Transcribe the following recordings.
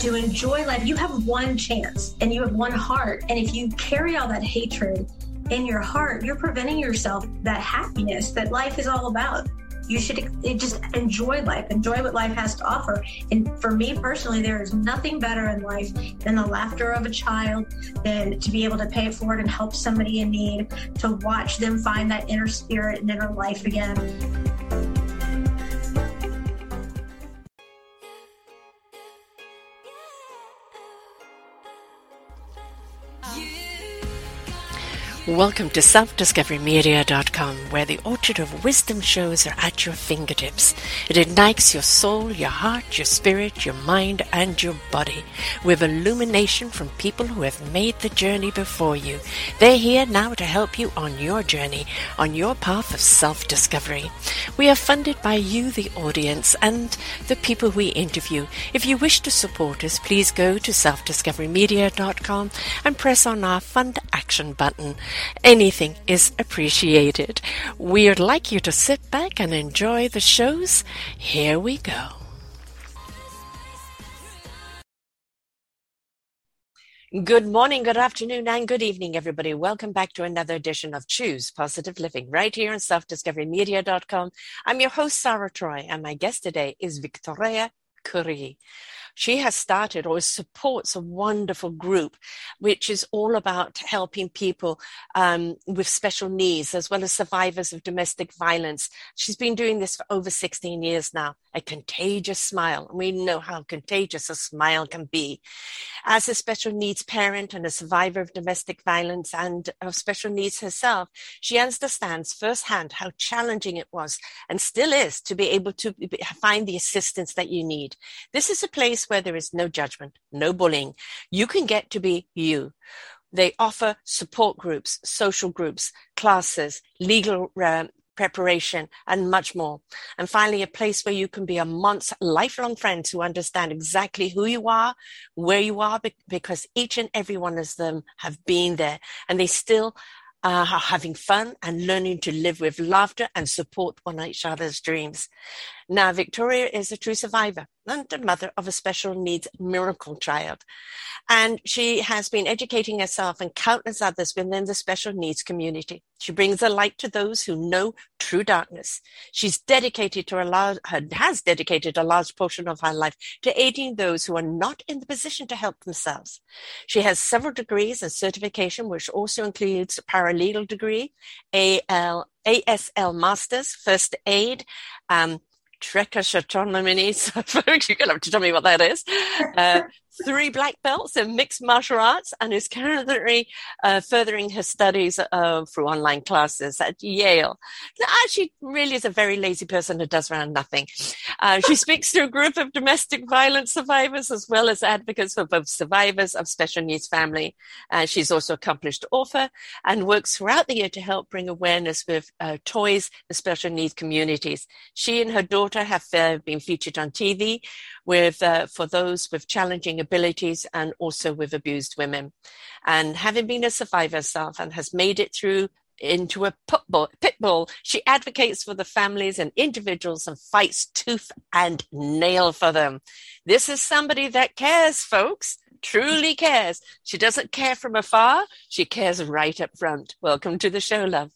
to enjoy life. You have one chance and you have one heart. And if you carry all that hatred in your heart, you're preventing yourself that happiness that life is all about. You should just enjoy life, enjoy what life has to offer. And for me personally, there is nothing better in life than the laughter of a child, than to be able to pay it forward and help somebody in need, to watch them find that inner spirit and inner life again. Welcome to selfdiscoverymedia.com, where the orchard of wisdom shows are at your fingertips. It ignites your soul, your heart, your spirit, your mind, and your body with illumination from people who have made the journey before you. They're here now to help you on your journey, on your path of self-discovery. We are funded by you, the audience, and the people we interview. If you wish to support us, please go to selfdiscoverymedia.com and press on our fund action button. Anything is appreciated. We'd like you to sit back and enjoy the shows. Here we go. Good morning, good afternoon, and good evening, everybody. Welcome back to another edition of Choose Positive Living right here on selfdiscoverymedia.com. I'm your host, Sara Troy, and my guest today is Victoria Coure she has started or supports a wonderful group, which is all about helping people um, with special needs as well as survivors of domestic violence. She's been doing this for over 16 years now. A contagious smile. We know how contagious a smile can be. As a special needs parent and a survivor of domestic violence and of special needs herself, she understands firsthand how challenging it was and still is to be able to find the assistance that you need. This is a place place where there is no judgment, no bullying. You can get to be you. They offer support groups, social groups, classes, legal uh, preparation, and much more. And finally, a place where you can be amongst lifelong friends who understand exactly who you are, where you are, because each and every one of them have been there and they still uh, having fun and learning to live with laughter and support one each other's dreams. Now, Victoria is a true survivor and the mother of a special needs miracle child. And she has been educating herself and countless others within the special needs community. She brings a light to those who know true darkness. She's dedicated to a large, has dedicated a large portion of her life to aiding those who are not in the position to help themselves. She has several degrees and certification, which also includes a paralegal degree, AL, ASL Masters, First Aid, um, Trichotillomanies. You're going to have to tell me what that is. Uh, three black belts in mixed martial arts and is currently uh, furthering her studies uh, through online classes at Yale. She really is a very lazy person who does around nothing. Uh, she speaks to a group of domestic violence survivors as well as advocates for both survivors of special needs family. Uh, she's also accomplished author and works throughout the year to help bring awareness with uh, toys and special needs communities. She and her daughter have uh, been featured on TV with uh, for those with challenging abilities and also with abused women. And having been a survivor herself and has made it through into a pit bull, pit bull. She advocates for the families and individuals and fights tooth and nail for them. This is somebody that cares, folks, truly cares. She doesn't care from afar. She cares right up front. Welcome to the show, love.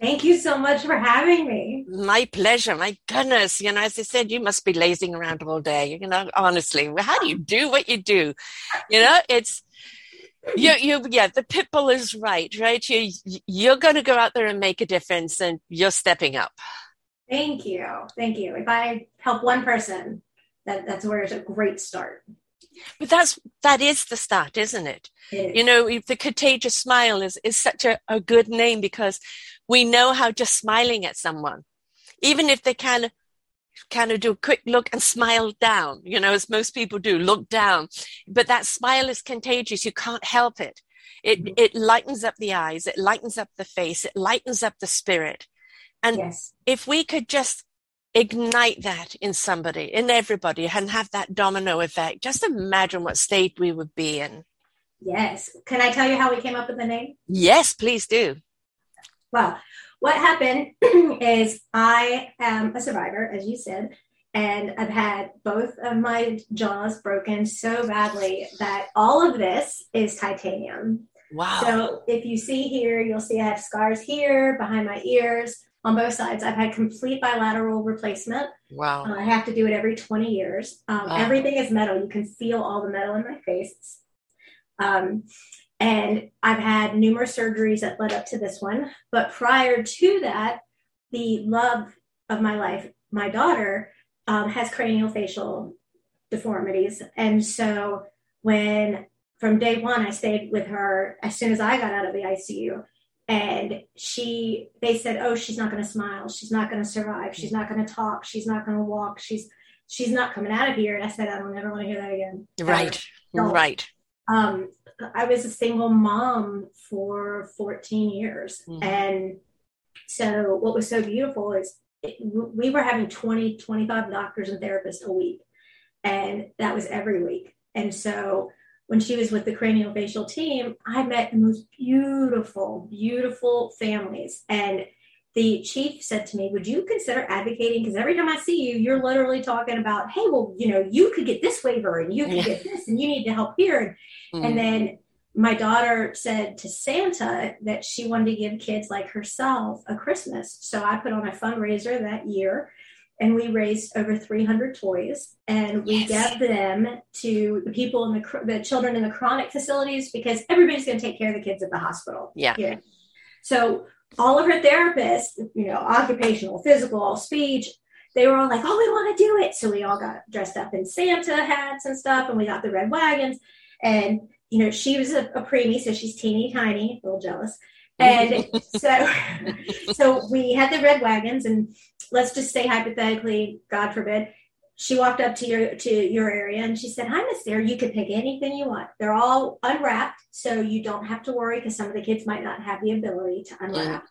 Thank you so much for having me. My pleasure. My goodness. You know, as I said, you must be lazing around all day. You know, honestly, how do you do what you do? You know, it's, you, you, yeah, the pit bull is right, right? You, you're going to go out there and make a difference and you're stepping up. Thank you. Thank you. If I help one person, that, that's where it's a great start. But that's that is the start, isn't it? it is. You know, the contagious smile is is such a, a good name because we know how just smiling at someone, even if they can kind of do a quick look and smile down, you know, as most people do, look down. But that smile is contagious. You can't help it. It mm-hmm. it lightens up the eyes, it lightens up the face, it lightens up the spirit. And yes. if we could just ignite that in somebody, in everybody, and have that domino effect, just imagine what state we would be in. Yes. Can I tell you how we came up with the name? Yes, please do. Well, what happened is I am a survivor, as you said, and I've had both of my jaws broken so badly that all of this is titanium. Wow. So if you see here, you'll see I have scars here behind my ears on both sides. I've had complete bilateral replacement. Wow. Uh, I have to do it every 20 years. Um, wow. Everything is metal. You can feel all the metal in my face. Um, and I've had numerous surgeries that led up to this one. But prior to that, the love of my life, my daughter, um, has craniofacial deformities. And so when from day one, I stayed with her as soon as I got out of the ICU. And she, they said, oh, she's not going to smile. She's not going to survive. She's not going to talk. She's not going to walk. She's, she's not coming out of here. And I said, I don't ever want to hear that again. Right. You're right. Um, I was a single mom for 14 years. Mm-hmm. And so what was so beautiful is it, we were having 20, 25 doctors and therapists a week. And that was every week. And so when she was with the craniofacial team, I met the most beautiful, beautiful families. And the chief said to me, Would you consider advocating? Because every time I see you, you're literally talking about, Hey, well, you know, you could get this waiver and you could yeah. get this and you need to help here. Mm-hmm. And then my daughter said to Santa that she wanted to give kids like herself a Christmas. So I put on a fundraiser that year and we raised over 300 toys and we yes. gave them to the people in the, the children in the chronic facilities because everybody's going to take care of the kids at the hospital. Yeah. yeah. So all of her therapists, you know, occupational, physical, speech, they were all like, oh, we want to do it. So we all got dressed up in Santa hats and stuff and we got the red wagons. And, you know, she was a, a preemie, so she's teeny tiny, a little jealous. And so, so we had the red wagons, and let's just say hypothetically, God forbid, she walked up to your to your area and she said, "Hi, Miss Sara. You can pick anything you want. They're all unwrapped, so you don't have to worry because some of the kids might not have the ability to unwrap." Mm.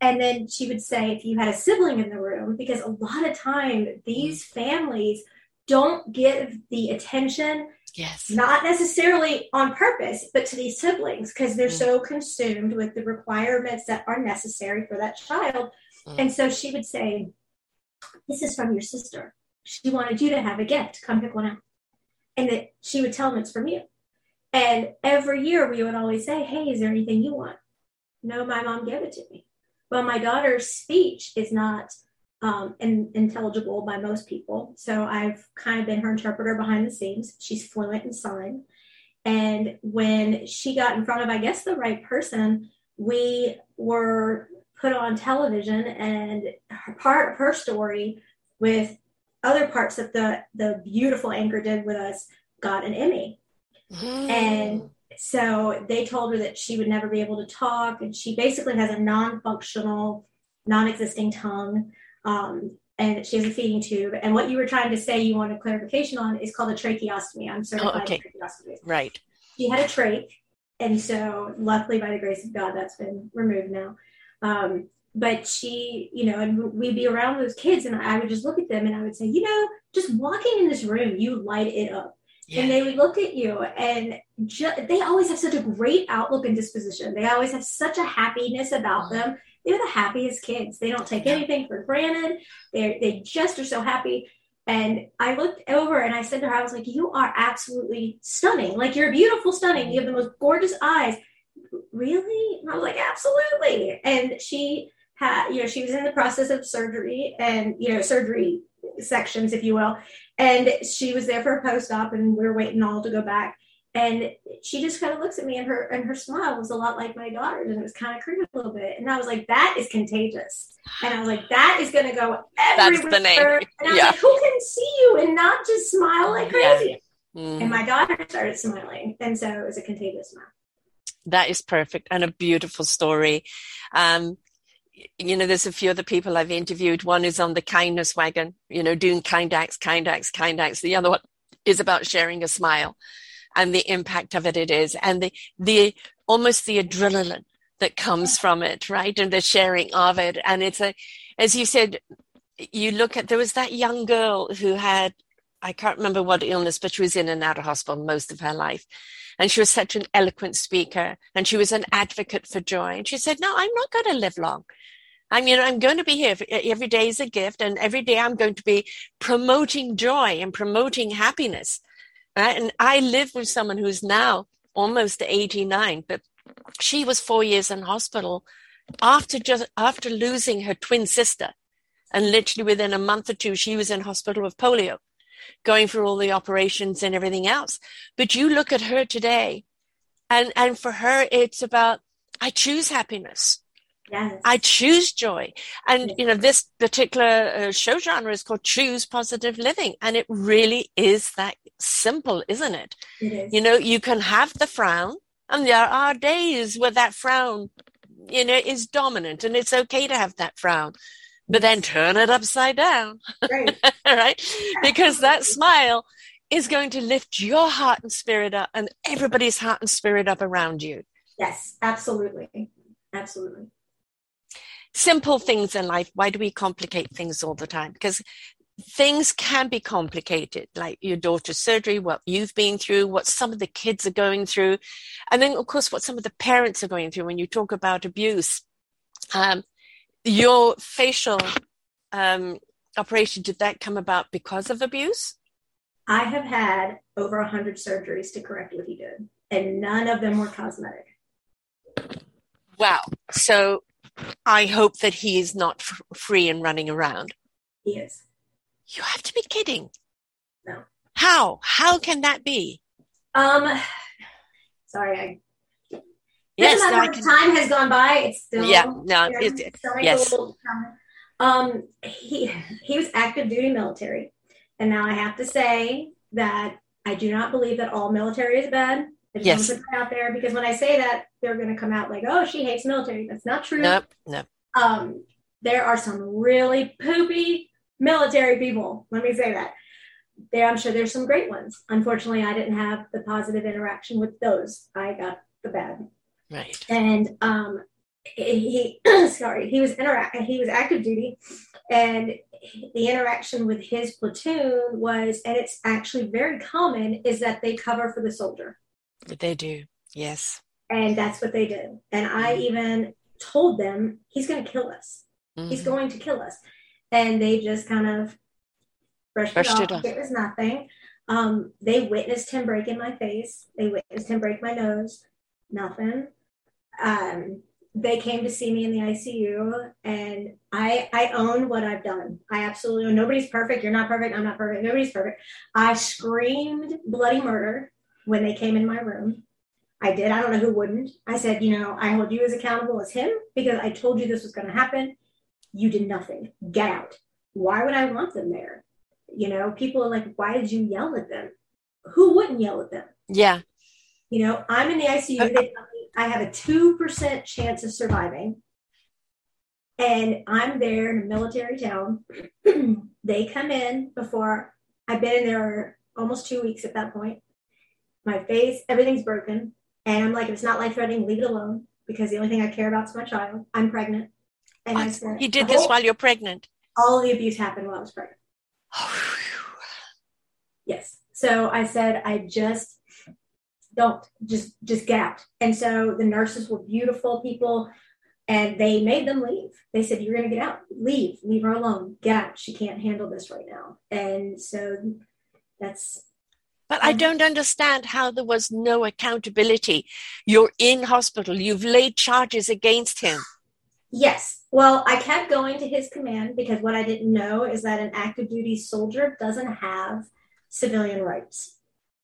And then she would say, if you had a sibling in the room, because a lot of time these families don't give the attention Yes. Not necessarily on purpose, but to these siblings because they're mm. so consumed with the requirements that are necessary for that child. Mm. And so she would say, This is from your sister. She wanted you to have a gift. Come pick one out. And that she would tell them it's from you. And every year we would always say, Hey, is there anything you want? No, my mom gave it to me. Well, my daughter's speech is not um, and intelligible by most people. So I've kind of been her interpreter behind the scenes. She's fluent in sign. And when she got in front of, I guess, the right person, we were put on television and her, part of her story with other parts that the, the beautiful anchor did with us got an Emmy. Mm. And so they told her that she would never be able to talk. And she basically has a non functional, non existing tongue. Um, and she has a feeding tube. And what you were trying to say you wanted clarification on is called a tracheostomy. I'm certified oh, okay. tracheostomy. Right. She had a trach. And so luckily by the grace of God, that's been removed now. Um, but she, you know, and we'd be around those kids and I would just look at them and I would say, you know, just walking in this room, you light it up. Yeah. And they would look at you and ju- they always have such a great outlook and disposition. They always have such a happiness about mm-hmm. them they're the happiest kids. They don't take anything for granted. They they just are so happy. And I looked over and I said to her, I was like, "You are absolutely stunning. Like you're beautiful, stunning. You have the most gorgeous eyes." Really? And I was like, "Absolutely." And she had, you know, she was in the process of surgery and you know, surgery sections, if you will. And she was there for a post op, and we were waiting all to go back and she just kind of looks at me and her and her smile was a lot like my daughter's and it was kind of creepy a little bit and i was like that is contagious and i was like that is going to go everywhere That's the name. and i was yeah. like who can see you and not just smile like crazy yeah. mm. and my daughter started smiling and so it was a contagious smile that is perfect and a beautiful story um, you know, there's a few other people I've interviewed. One is on the kindness wagon, you know, doing kind acts, kind acts, kind acts. The other one is about sharing a smile and the impact of it it is and the the almost the adrenaline that comes from it right and the sharing of it and it's a as you said you look at there was that young girl who had I can't remember what illness, but she was in and out of hospital most of her life. And she was such an eloquent speaker and she was an advocate for joy. And she said, No, I'm not going to live long. I mean, I'm going to be here. Every day is a gift, and every day I'm going to be promoting joy and promoting happiness. Right? And I live with someone who's now almost 89, but she was four years in hospital after just after losing her twin sister. And literally within a month or two, she was in hospital with polio, going through all the operations and everything else. But you look at her today, and, and for her, it's about, I choose happiness. Yes. I choose joy. And, yes. you know, this particular uh, show genre is called Choose Positive Living. And it really is that simple, isn't it? It is. You know, you can have the frown, and there are days where that frown, you know, is dominant, and it's okay to have that frown. But then turn it upside down. Right. right? Because that smile is going to lift your heart and spirit up and everybody's heart and spirit up around you. Yes, absolutely. Absolutely simple things in life. Why do we complicate things all the time? Because things can be complicated, like your daughter's surgery, what you've been through, what some of the kids are going through, and then, of course, what some of the parents are going through when you talk about abuse. Um, your facial um, operation, did that come about because of abuse? I have had over 100 surgeries to correct what he did, and none of them were cosmetic. Wow. So I hope that he is not f- free and running around. He is. You have to be kidding. No. How? How can that be? Um, sorry, I. Yes, no, I can... time has gone by. It's still yeah. No, it's, yes. Um, he he was active duty military, and now I have to say that I do not believe that all military is bad. Yes. want to put that out there because when I say that, they're going to come out like, "Oh, she hates military." That's not true. Nope. Nope. Um, there are some really poopy military people. Let me say that. There, I'm sure there's some great ones. Unfortunately, I didn't have the positive interaction with those. I got the bad. Right. And um, he, sorry, he was interact. He was active duty, and the interaction with his platoon was, and it's actually very common, is that they cover for the soldier. They do, yes. And that's what they did. And I mm-hmm. even told them, he's going to kill us. Mm-hmm. He's going to kill us. And they just kind of brushed, brushed it, off. it off. It was nothing. Um, they witnessed him breaking my face. They witnessed him break my nose. Nothing. Um, they came to see me in the ICU, and I I own what I've done. I absolutely. Nobody's perfect. You're not perfect. I'm not perfect. Nobody's perfect. I screamed bloody murder when they came in my room. I did. I don't know who wouldn't. I said, you know, I hold you as accountable as him because I told you this was going to happen. You did nothing. Get out. Why would I want them there? You know, people are like, why did you yell at them? Who wouldn't yell at them? Yeah. You know, I'm in the ICU. They I have a 2% chance of surviving. And I'm there in a military town. they come in before I've been in there almost two weeks at that point my face, everything's broken. And I'm like, if it's not life threatening, leave it alone because the only thing I care about is my child. I'm pregnant. And I said, You did this while you're pregnant? All the abuse happened while I was pregnant. yes. So I said, I just don't just just get out. And so the nurses were beautiful people and they made them leave. They said, You're gonna get out, leave, leave her alone, get out. She can't handle this right now. And so that's but I don't understand how there was no accountability. You're in hospital, you've laid charges against him. Yes. Well, I kept going to his command because what I didn't know is that an active duty soldier doesn't have civilian rights.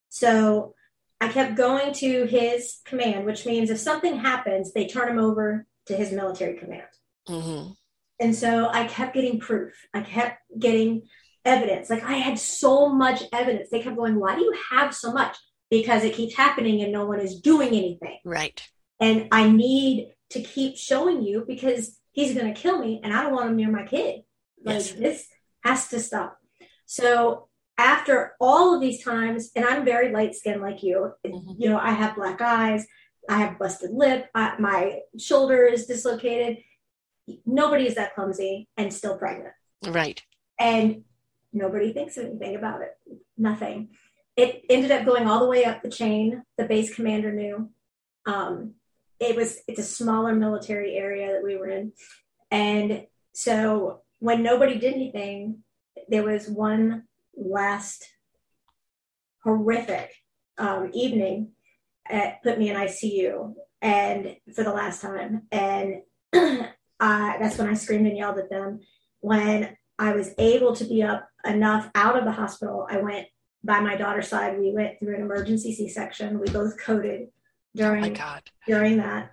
So I kept going to his command, which means if something happens, they turn him over to his military command. Mm-hmm. And so I kept getting proof. I kept getting evidence. Like I had so much evidence. They kept going, Why do you have so much? Because it keeps happening and no one is doing anything. Right. And I need to keep showing you because he's going to kill me and I don't want him near my kid. Like yes. this has to stop. So after all of these times, and I'm very light skinned like you, mm-hmm. you know, I have black eyes, I have busted lip, I, my shoulder is dislocated. Nobody is that clumsy and still pregnant. Right. And Nobody thinks anything about it. Nothing. It ended up going all the way up the chain. The base commander knew. Um, it was it's a smaller military area that we were in, And so when nobody did anything, there was one last horrific um, evening at, put me in ICU and for the last time. And uh, that's when I screamed and yelled at them. When I was able to be up enough out of the hospital, I went by my daughter's side. We went through an emergency C-section. We both coded during oh during that.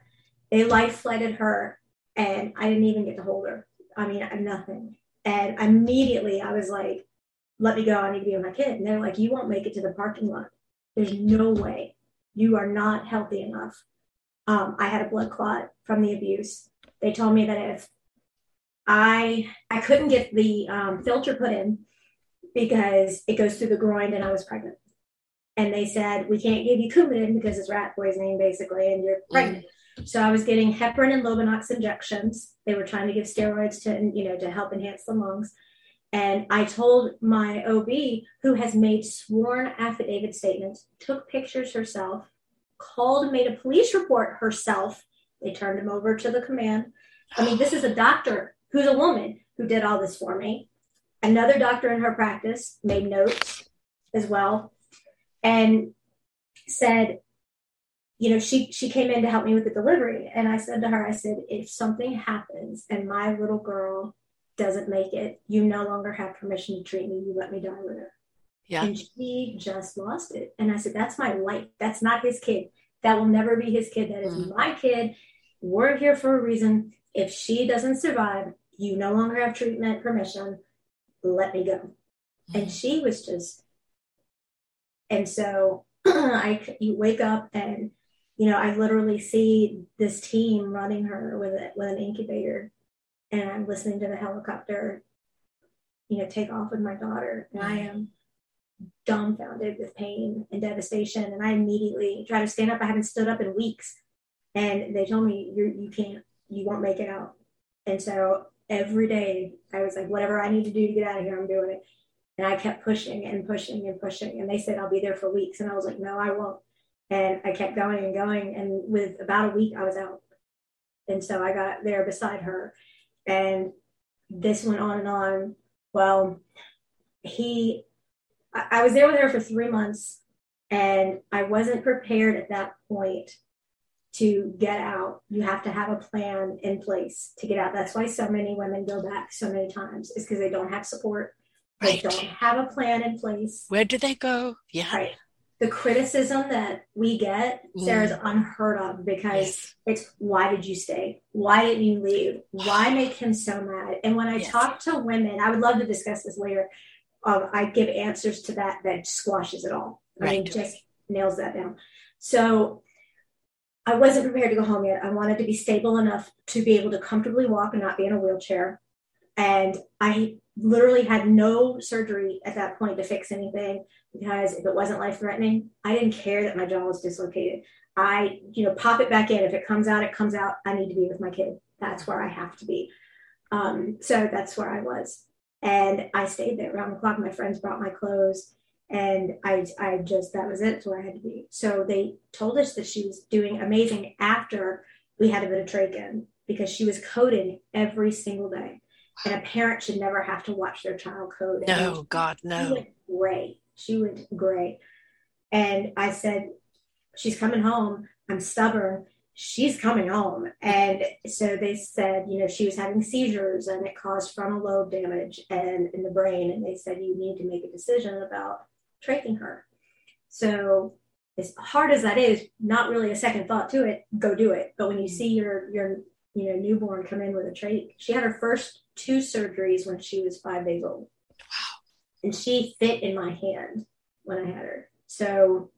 They life flighted her, and I didn't even get to hold her. I mean, nothing. And immediately I was like, "Let me go. I need to be with my kid." And they're like, "You won't make it to the parking lot. There's no way. You are not healthy enough." Um, I had a blood clot from the abuse. They told me that if I I couldn't get the um, filter put in because it goes through the groin and I was pregnant. And they said, we can't give you Coumadin because it's rat poisoning basically, and you're pregnant. Mm. So I was getting heparin and Lovenox injections. They were trying to give steroids to, you know, to help enhance the lungs. And I told my OB, who has made sworn affidavit statements, took pictures herself, called, and made a police report herself. They turned him over to the command. I mean, this is a doctor who's a woman who did all this for me. Another doctor in her practice made notes as well and said, you know, she she came in to help me with the delivery. And I said to her, I said, if something happens and my little girl doesn't make it, you no longer have permission to treat me. You let me die with her. Yeah. And she just lost it. And I said, That's my life. That's not his kid. That will never be his kid. That is mm-hmm. my kid. We're here for a reason. If she doesn't survive, you no longer have treatment permission. Let me go. Mm-hmm. And she was just, and so I, you wake up and, you know, I literally see this team running her with it with an incubator, and I'm listening to the helicopter, you know, take off with my daughter, and I am dumbfounded with pain and devastation. And I immediately try to stand up. I haven't stood up in weeks, and they told me you you can't, you won't make it out. And so every day I was like, whatever I need to do to get out of here, I'm doing it. And I kept pushing and pushing and pushing. And they said, I'll be there for weeks. And I was like, no, I won't. And I kept going and going. And with about a week, I was out. And so I got there beside her. And this went on and on. Well, he, I was there with her for three months. And I wasn't prepared at that point to get out, you have to have a plan in place to get out. That's why so many women go back so many times, is because they don't have support. Right. They don't have a plan in place. Where do they go? Yeah. Right. The criticism that we get, mm. Sara, unheard of because yes. it's why did you stay? Why didn't you leave? Why make him so mad? And when I yes. talk to women, I would love to discuss this later. Um, I give answers to that that squashes it all. Right. I mean, just nails that down. So I wasn't prepared to go home yet. I wanted to be stable enough to be able to comfortably walk and not be in a wheelchair. And I literally had no surgery at that point to fix anything because if it wasn't life threatening, I didn't care that my jaw was dislocated. I, you know, pop it back in. If it comes out, it comes out. I need to be with my kid. That's where I have to be. Um, so that's where I was. And I stayed there around the clock. My friends brought my clothes and I, I just that was it. That's where I had to be. So they told us that she was doing amazing after we had a bit of trach in because she was coding every single day, and a parent should never have to watch their child code. No, God, no. She went great. She went great, and I said, "She's coming home. I'm stubborn." She's coming home. And so they said, you know, she was having seizures and it caused frontal lobe damage and in the brain. And they said, you need to make a decision about traching her. So as hard as that is, not really a second thought to it, go do it. But when you see your your you know newborn come in with a trach, she had her first two surgeries when she was five days old. Wow. And she fit in my hand when I had her. So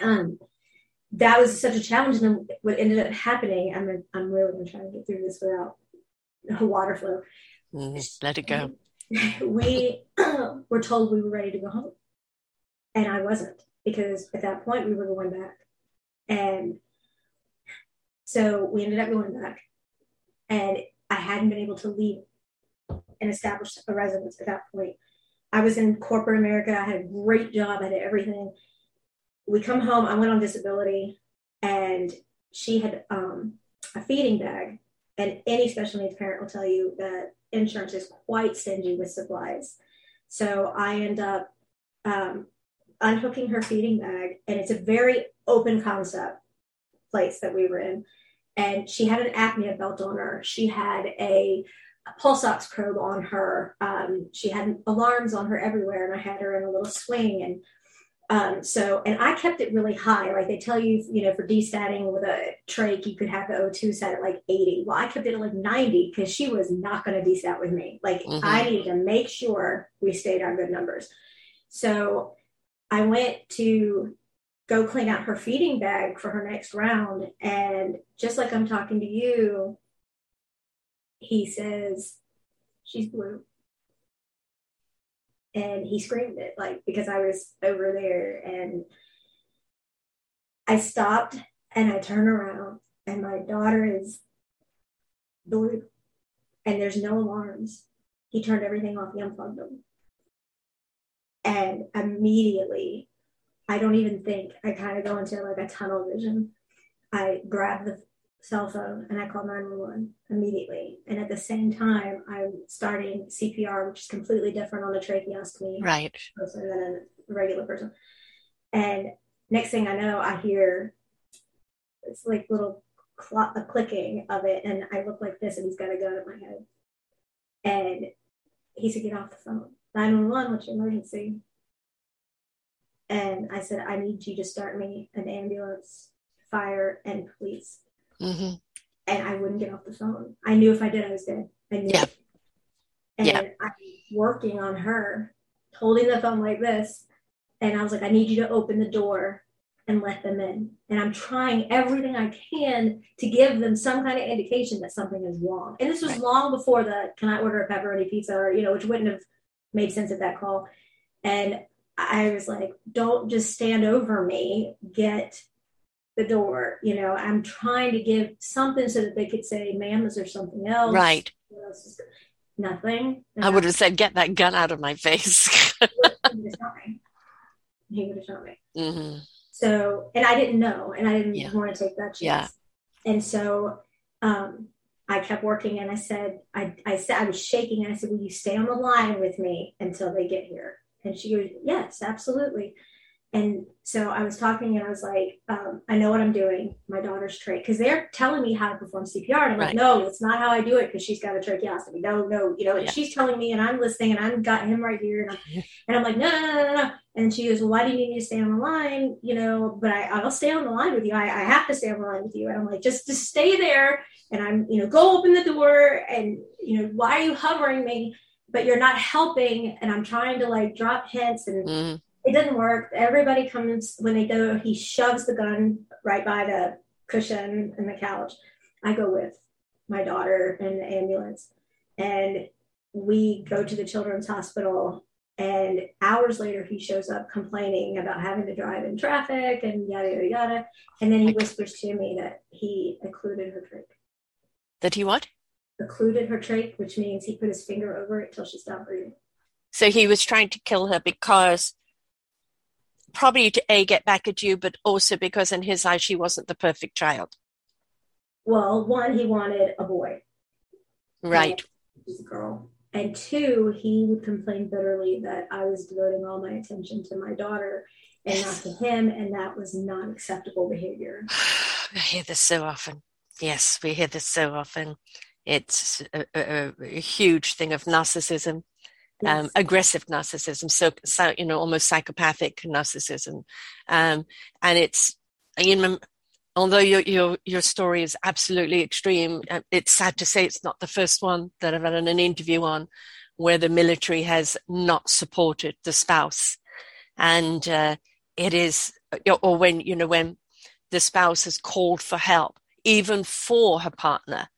um that was such a challenge. And then what ended up happening, I'm I'm really gonna try to get through this without a water flow. Mm, let it go. We were told we were ready to go home and I wasn't because at that point we were going back. And so we ended up going back, and I hadn't been able to leave and establish a residence at that point. I was in corporate America. I had a great job. I had everything. We come home. I went on disability, and she had um, a feeding bag, and any special needs parent will tell you that insurance is quite stingy with supplies. So I end up um, unhooking her feeding bag, and it's a very open concept place that we were in. And she had an apnea belt on her. She had a, a pulse ox probe on her. Um, she had alarms on her everywhere, and I had her in a little swing. And um, so, and I kept it really high. Like they tell you, you know, for destatting with a trach, you could have the O2 set at like 80. Well, I kept it at like 90 because she was not going to destat with me. Like mm-hmm. I needed to make sure we stayed on good numbers. So I went to go clean out her feeding bag for her next round. And just like I'm talking to you, he says, She's blue and he screamed it like because I was over there and I stopped and I turn around and my daughter is blue and there's no alarms. He turned everything off, he unplugged them. And immediately, I don't even think, I kind of go into like a tunnel vision. I grab the cell phone and I call 911 immediately. And at the same time, I'm starting CPR, which is completely different on a tracheostomy right. person than a regular person. And next thing I know, I hear it's like little cl- a clicking of it. And I look like this and he's got a gun at my head. And he said, get off the phone. 911, what's your emergency? And I said, I need you to start me an ambulance, fire, and police Mm-hmm. And I wouldn't get off the phone. I knew if I did, I was dead. I knew. Yeah. And yeah. I'm working on her, holding the phone like this. And I was like, I need you to open the door and let them in. And I'm trying everything I can to give them some kind of indication that something is wrong. And this was right. long before the can I order a pepperoni pizza or, you know, which wouldn't have made sense at that call. And I was like, don't just stand over me, get the door. You know, I'm trying to give something so that they could say, ma'am, is there something else? Right. Nothing. I would have said, get that gun out of my face. he would have shot me. Mm-hmm. So, and I didn't know, and I didn't yeah. want to take that chance. Yeah. And so, um, I kept working and I said, I, I said, I was shaking and I said, will you stay on the line with me until they get here? And she goes, yes, absolutely. And so I was talking and I was like, um, I know what I'm doing. My daughter's trach, because they're telling me how to perform CPR. And I'm right. like, no, it's not how I do it because she's got a tracheostomy. No, no, you know, and yeah. she's telling me and I'm listening and I've got him right here. And I'm, and I'm like, no, no, no, no, no. And she goes, well, why do you need me to stay on the line? You know, but I, I'll stay on the line with you. I, I have to stay on the line with you. And I'm like, just, just stay there. And I'm, you know, go open the door. And, you know, why are you hovering me? But you're not helping. And I'm trying to like drop hints and, mm-hmm it doesn't work. Everybody comes when they go, he shoves the gun right by the cushion and the couch. I go with my daughter in the ambulance and we go to the children's hospital and hours later he shows up complaining about having to drive in traffic and yada yada yada and then he whispers to me that he occluded her trach that he what occluded her trach which means he put his finger over it till she stopped breathing so he was trying to kill her because probably to a get back at you, but also because in his eyes she wasn't the perfect child. Well, one, he wanted a boy. Right. He's a girl. And two, he would complain bitterly that I was devoting all my attention to my daughter and not to him, and that was not acceptable behavior. I hear this so often. Yes, we hear this so often. It's a, a, a huge thing of narcissism um, yes. aggressive narcissism, so, so, you know, almost psychopathic narcissism, um, and it's you know, although your your your story is absolutely extreme, uh, it's sad to say it's not the first one that I've had an interview on where the military has not supported the spouse, and uh, it is, or when you know when the spouse has called for help, even for her partner.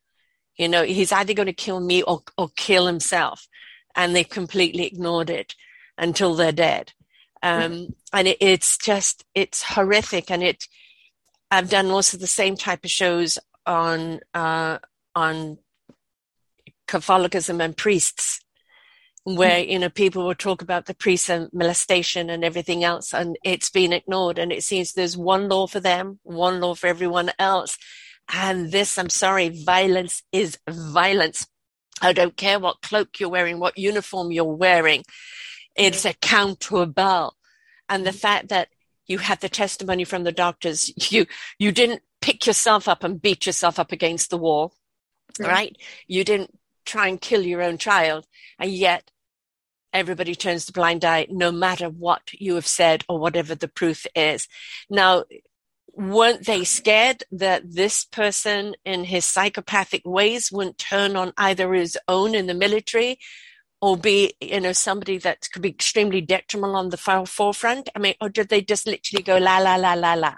You know, he's either going to kill me or, or kill himself and they've completely ignored it until they're dead. Um, and it, it's just, it's horrific. And it, I've done of the same type of shows on, uh, on Catholicism and priests where you know people will talk about the priests and molestation and everything else and it's been ignored and it seems there's one law for them one law for everyone else And this, I'm sorry, violence is violence. I don't care what cloak you're wearing, what uniform you're wearing. It's a accountable. And the mm-hmm. fact that you had the testimony from the doctors, you, you didn't pick yourself up and beat yourself up against the wall, right? right? You didn't try and kill your own child. And yet everybody turns the blind eye no matter what you have said or whatever the proof is. Now, weren't they scared that this person in his psychopathic ways wouldn't turn on either his own in the military or be you know somebody that could be extremely detrimental on the forefront? I mean or did they just literally go la la la la la?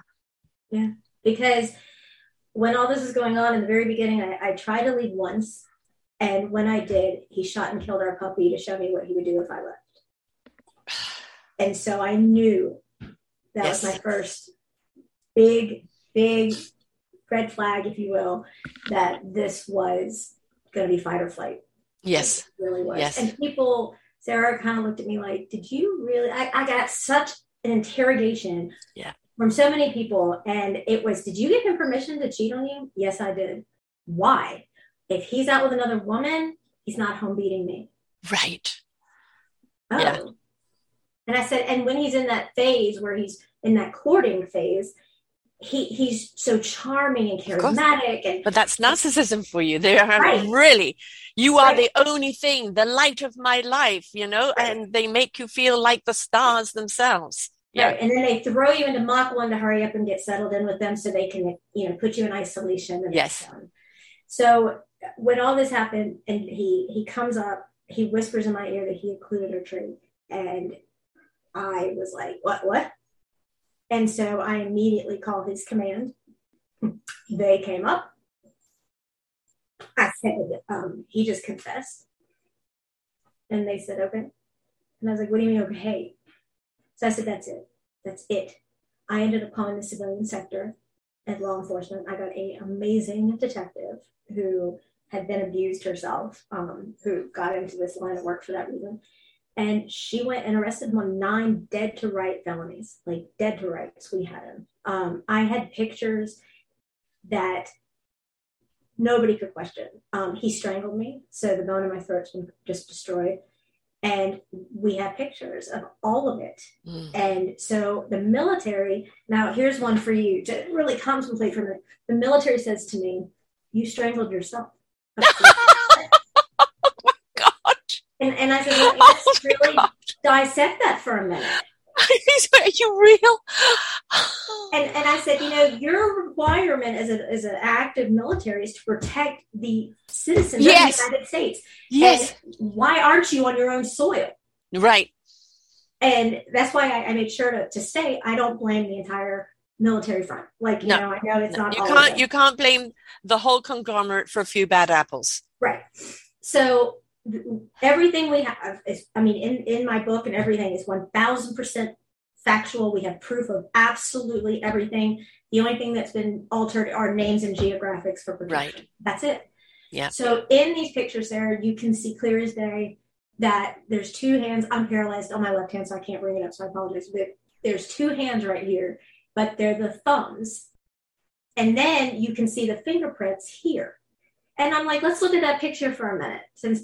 Yeah because when all this is going on in the very beginning i, I tried to leave once and when i did he shot and killed our puppy to show me what he would do if i left. And so i knew that yes. was my first big, big red flag, if you will, that this was going to be fight or flight. Yes. It really was. Yes. And people, Sara kind of looked at me like, did you really? I, I got such an interrogation yeah. from so many people. And it was, did you give him permission to cheat on you? Yes, I did. Why? If he's out with another woman, he's not home beating me. Right. Oh. Yeah. And I said, and when he's in that phase where he's in that courting phase, he he's so charming and charismatic and but that's narcissism for you. They are right. really you are right. the only thing the light of my life you know right. and they make you feel like the stars themselves. Yeah. And then they throw you into Mach 1 to hurry up and get settled in with them so they can you know put you in isolation yes. so when all this happened and he he comes up he whispers in my ear that he included her tree and i was like what what and so I immediately called his command. They came up. I said, um, he just confessed. And they said, okay. And I was like, what do you mean, okay? So I said, that's it. That's it. I ended up calling the civilian sector at law enforcement. I got a amazing detective who had been abused herself, um, who got into this line of work for that reason. And she went and arrested him on nine dead to right felonies, like dead to rights. We had him. Um, I had pictures that nobody could question. Um, he strangled me, so the bone in my throat's been just destroyed. And we have pictures of all of it. Mm. And so the military, now here's one for you to really contemplate from it. The military says to me, You strangled yourself. And, and I said, well, let's oh really God. dissect that for a minute. Are you real? and and I said, you know, your requirement as a as an active military is to protect the citizens yes. of the United States. Yes. And why aren't you on your own soil? Right. And that's why I, I made sure to, to say I don't blame the entire military front. Like you no. know, I know it's no. not. You can't. You can't blame the whole conglomerate for a few bad apples. Right. So everything we have is, I mean, in, in my book and everything is 1000% factual. We have proof of absolutely everything. The only thing that's been altered are names and geographics for protection. Right. That's it. Yeah. So in these pictures there, you can see clear as day that there's two hands. I'm paralyzed on my left hand, so I can't bring it up. So I apologize. But there's two hands right here, but they're the thumbs. And then you can see the fingerprints here. And I'm like, let's look at that picture for a minute, since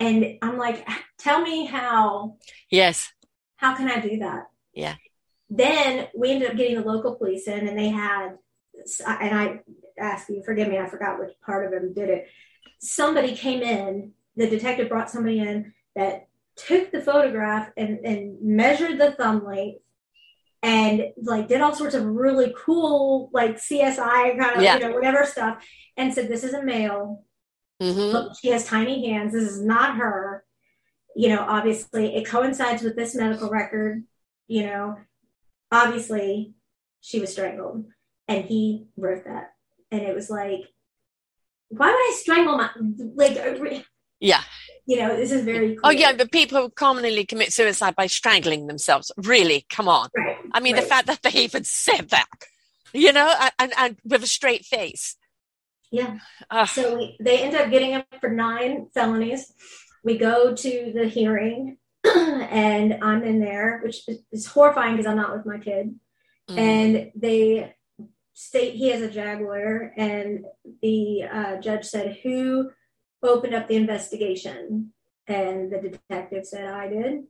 and I'm like, tell me how. Yes. How can I do that? Yeah. Then we ended up getting the local police in, and they had, and I ask you, forgive me, I forgot which part of them did it. Somebody came in, the detective brought somebody in that took the photograph and, and measured the thumb length and like did all sorts of really cool like CSI kind of yeah. you know whatever stuff and said this is a male Mm-hmm. Look, she has tiny hands. This is not her. You know, obviously, it coincides with this medical record. You know, obviously, she was strangled, and he wrote that, and it was like, why would I strangle my like? Uh, yeah. You know, this is very. Clear. Oh yeah, but people commonly commit suicide by strangling themselves. Really, come on. Right. I mean, right. the fact that they even said that, you know, and, and with a straight face. Yeah. Uh, so we, they end up getting him for nine felonies. We go to the hearing, and I'm in there, which is, is horrifying because I'm not with my kid. Mm. And they state he has a jag lawyer, and the uh, judge said, "Who opened up the investigation?" And the detective said, "I did."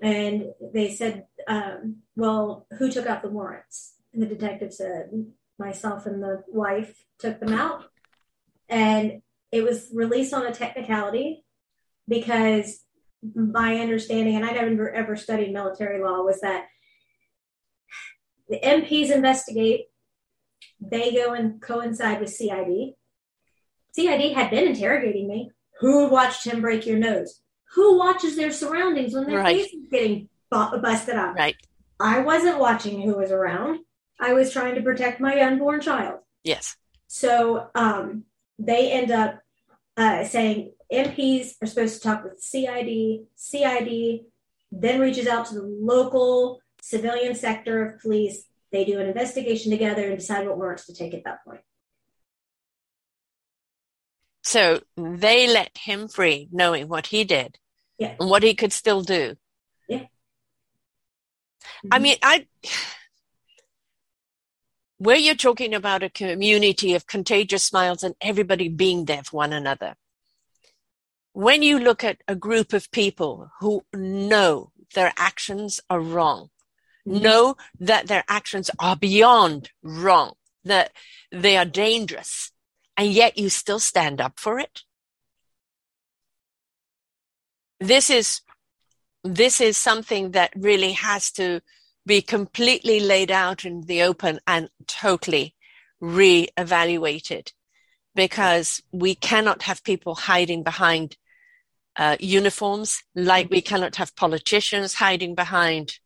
And they said, um, "Well, who took out the warrants?" And the detective said, "Myself and the wife took them out." And it was released on a technicality because my understanding, and I never ever studied military law, was that the MPs investigate, they go and coincide with CID. CID had been interrogating me. Who watched him break your nose? Who watches their surroundings when their right. face is getting busted up? Right. I wasn't watching who was around. I was trying to protect my unborn child. Yes. So um, they end up uh, saying MPs are supposed to talk with CID. CID then reaches out to the local civilian sector of police. They do an investigation together and decide what warrants to take at that point. So they let him free, knowing what he did yeah. and what he could still do. Yeah. Mm-hmm. I mean, I where you're talking about a community of contagious smiles and everybody being there for one another. When you look at a group of people who know their actions are wrong, mm-hmm. know that their actions are beyond wrong, that they are dangerous, and yet you still stand up for it. This is, this is something that really has to be completely laid out in the open and totally re-evaluated because we cannot have people hiding behind uh, uniforms like we cannot have politicians hiding behind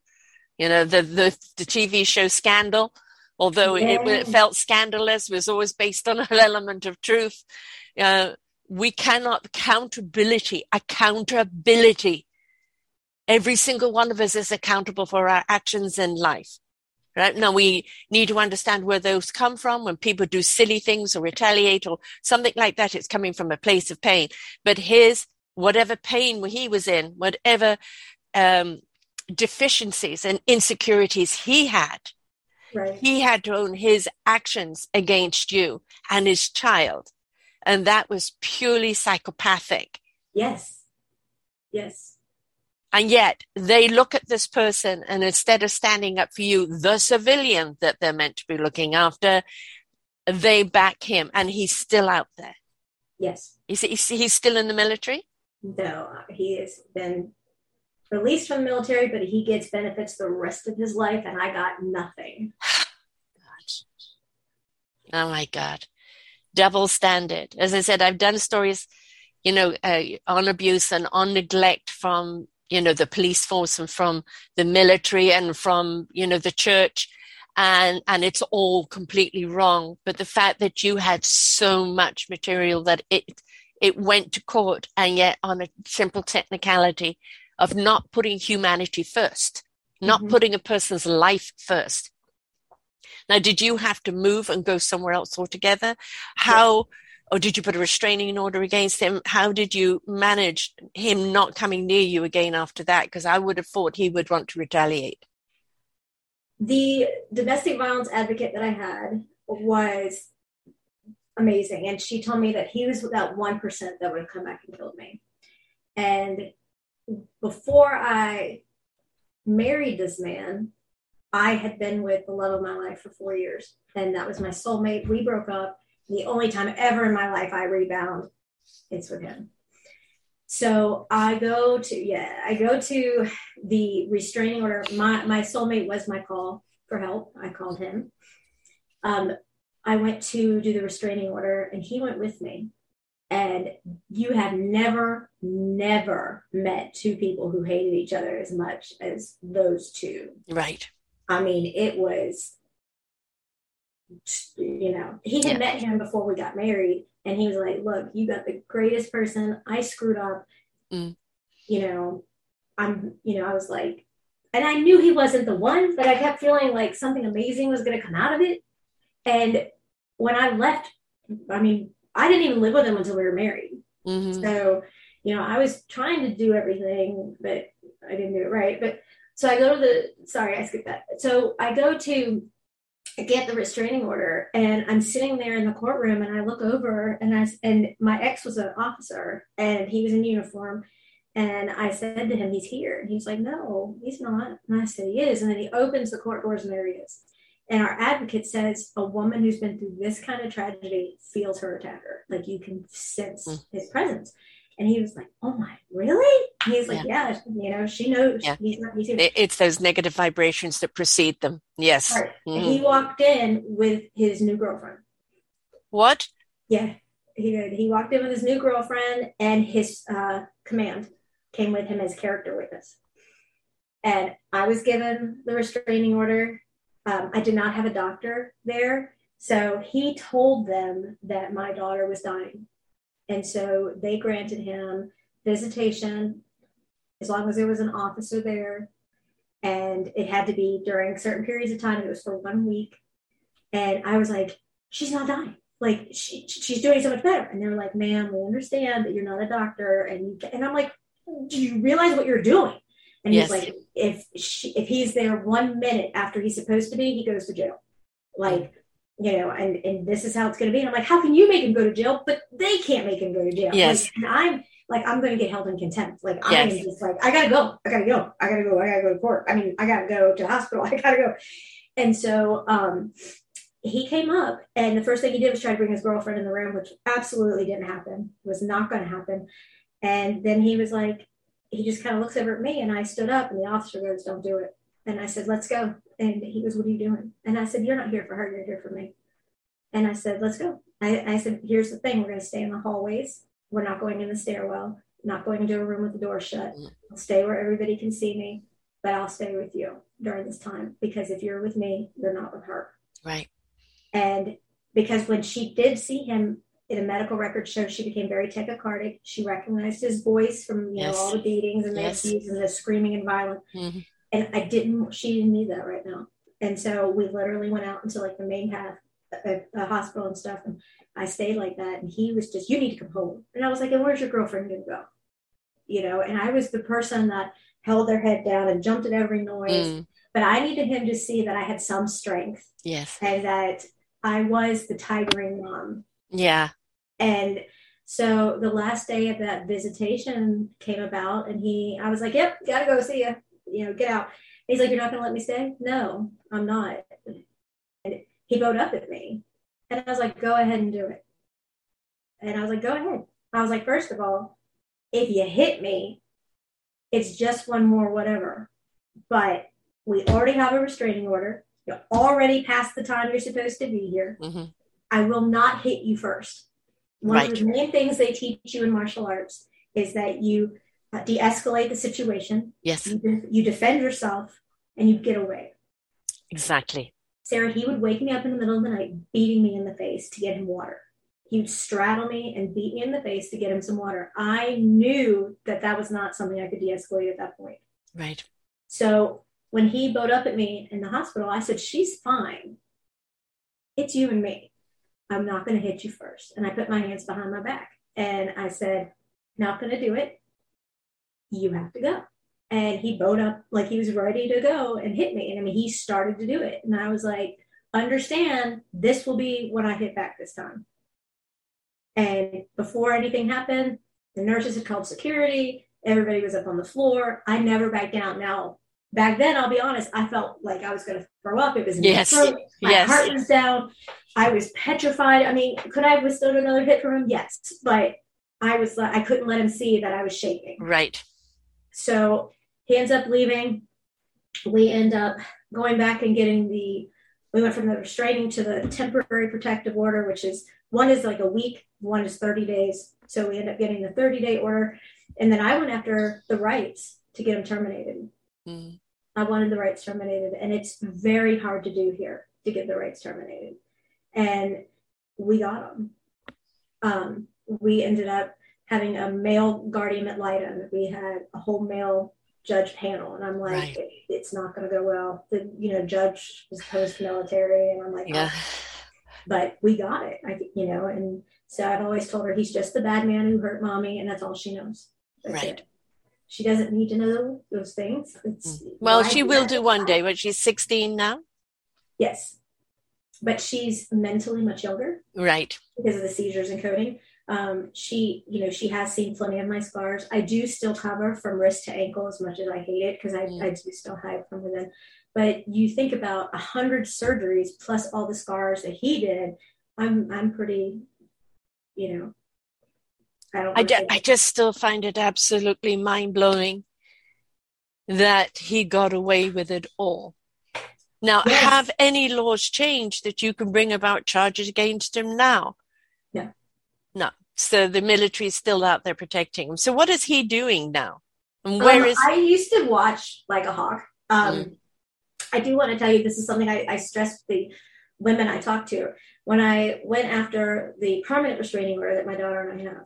you know the the, the tv show scandal. Although yeah. it, it, felt scandalous was always based on an element of truth. Uh, we cannot accountability accountability Every single one of us is accountable for our actions in life. Right now, we need to understand where those come from. When people do silly things or retaliate or something like that, it's coming from a place of pain. But his, whatever pain he was in, whatever um, deficiencies and insecurities he had, right. he had to own his actions against you and his child. And that was purely psychopathic. Yes. Yes. And yet they look at this person and instead of standing up for you, the civilian that they're meant to be looking after, they back him and he's still out there. Yes. Is he, he's still in the military? No, he has been released from the military, but he gets benefits the rest of his life, and I got nothing. oh my God. Double standard. As I said, I've done stories, you know, uh, on abuse and on neglect from you know, the police force and from the military and from, you know, the church. And, and it's all completely wrong. But the fact that you had so much material that it, it went to court and yet on a simple technicality of not putting humanity first, not mm-hmm. putting a person's life first. Now, did you have to move and go somewhere else altogether? How, or did you put a restraining order against him? How did you manage him not coming near you again after that? Because I would have thought he would want to retaliate. The domestic violence advocate that I had was amazing. And she told me that he was that 1% that would have come back and killed me. And before I married this man, I had been with the love of my life for four years. And that was my soulmate. We broke up the only time ever in my life I rebound, it's with him. So I go to yeah, I go to the restraining order. My my soulmate was my call for help. I called him. Um, I went to do the restraining order, and he went with me. And you have never, never met two people who hated each other as much as those two. Right. I mean, it was you know, he had yeah. met him before we got married, and he was like, "Look, you got the greatest person. I screwed up. Mm. You know, I'm. You know, I was like, and I knew he wasn't the one, but I kept feeling like something amazing was going to come out of it. And when I left, I mean, I didn't even live with him until we were married. Mm-hmm. So, you know, I was trying to do everything, but I didn't do it right. But so I go to the. Sorry, I skipped that. So I go to get the restraining order and I'm sitting there in the courtroom and I look over and I and my ex was an officer and he was in uniform and I said to him, he's here. And he's like, no, he's not. And I said, he is. And then he opens the court doors and there he is. And our advocate says a woman who's been through this kind of tragedy feels her attacker. Like you can sense mm. his presence. And he was like, "Oh my, really?" And he's like, yeah. yeah. you know, she knows. Yeah. He's not, he's it's those negative vibrations that precede them. Yes. Right. Mm-hmm. He walked in with his new girlfriend. What? Yeah, he did. He walked in with his new girlfriend, and his uh, command came with him as character witness. And I was given the restraining order. Um, I did not have a doctor there, so he told them that my daughter was dying and so they granted him visitation as long as there was an officer there. And it had to be during certain periods of time. It was for one week. And I was like, she's not dying. Like she, she's doing so much better. And they were like, ma'am, we understand that you're not a doctor. And, and I'm like, do you realize what you're doing? And yes. he's like, if she, if he's there one minute after he's supposed to be, he goes to jail. Like you know, and, and this is how it's going to be. And I'm like, how can you make him go to jail? But they can't make him go to jail. Yes. Like, and I'm like, I'm going to get held in contempt. Like, yes. I'm just like, I got to go. I got to go. I got to go. I got to go to court. I mean, I got to go to the hospital. I got to go. And so, um, he came up and the first thing he did was try to bring his girlfriend in the room, which absolutely didn't happen, it was not going to happen. And then he was like, he just kind of looks over at me and I stood up and the officer goes, don't do it. And I said, let's go. And he goes, what are you doing? And I said, you're not here for her. You're here for me. And I said, let's go. I, I said, here's the thing. We're going to stay in the hallways. We're not going in the stairwell, not going into a room with the door shut. I'll stay where everybody can see me, but I'll stay with you during this time because if you're with me, you're not with her. Right. And because when she did see him, in a medical record show, she became very tachycardic. She recognized his voice from you yes. know all the beatings and the yes. abuse and the screaming and violence. Mm-hmm and I didn't. She didn't need that right now. And so we literally went out into like the main path, a, a hospital and stuff, and I stayed like that. And he was just, "You need to come home." And I was like, "And where's your girlfriend going to go?" You know. And I was the person that held their head down and jumped at every noise. Mm. But I needed him to see that I had some strength. Yes. And that I was the tigering mom. Yeah. And so the last day of that visitation came about, and he, I was like, "Yep, gotta go see you." You know, get out. he's like, you're not going to let me stay? No, I'm not. And he bowed up at me. And I was like, go ahead and do it. And I was like, go ahead. I was like, first of all, if you hit me, it's just one more whatever. But we already have a restraining order. You're already past the time you're supposed to be here. Mm-hmm. I will not hit you first. One right. of the main things they teach you in martial arts is that you Uh, de-escalate the situation. Yes. You, you defend yourself and you get away. Exactly. Sara, he would wake me up in the middle of the night, beating me in the face to get him water. He would straddle me and beat me in the face to get him some water. I knew that that was not something I could de-escalate at that point. Right. So when he bowed up at me in the hospital, I said, "She's fine. It's you and me. I'm not going to hit you first. And I put my hands behind my back and I said, "Not going to do it you have to go. And he bowed up like he was ready to go and hit me. And I mean, he started to do it. And I was like, understand this will be when I hit back this time. And before anything happened, the nurses had called security. Everybody was up on the floor. I never backed down. Now, back then, I'll be honest, I felt like I was going to throw up. It was yes. My yes. heart was down. I was petrified. I mean, could I have withstood another hit from him? Yes. But I was, like, I couldn't let him see that I was shaking. Right. So he ends up leaving. We end up going back and getting the, we went from the restraining to the temporary protective order, which is one is like a week, one is 30 days. So we end up getting the 30 day order. And then I went after the rights to get them terminated. Mm. I wanted the rights terminated. And it's very hard to do here to get the rights terminated. And we got them. Um, we ended up having a male guardian ad litem. We had a whole male judge panel, and I'm like, right. it, it's not going to go well. The you know judge was post military, and I'm like, yeah. Oh. But we got it, I you know, and so I've always told her he's just the bad man who hurt mommy, and that's all she knows. That's right. It. She doesn't need to know those things. It's mm. well, she will do one day, but she's 16 now. Yes. but she's mentally much younger. Right. Because of the seizures and coding. Um, she, you know, she has seen plenty of my scars. I do still cover from wrist to ankle as much as I hate it because I, mm. I do still hide from within. But you think about a hundred surgeries plus all the scars that he did. I'm I'm pretty, you know. I don't. I, d- I just still find it absolutely mind blowing that he got away with it all. Now, yes. have any laws changed that you can bring about charges against him now? No. So the military is still out there protecting him. So what is he doing now? And where um, is? I used to watch like a hawk. Um, mm. I do want to tell you this is something I, I stress the women I talk to. When I went after the permanent restraining order that my daughter and I have,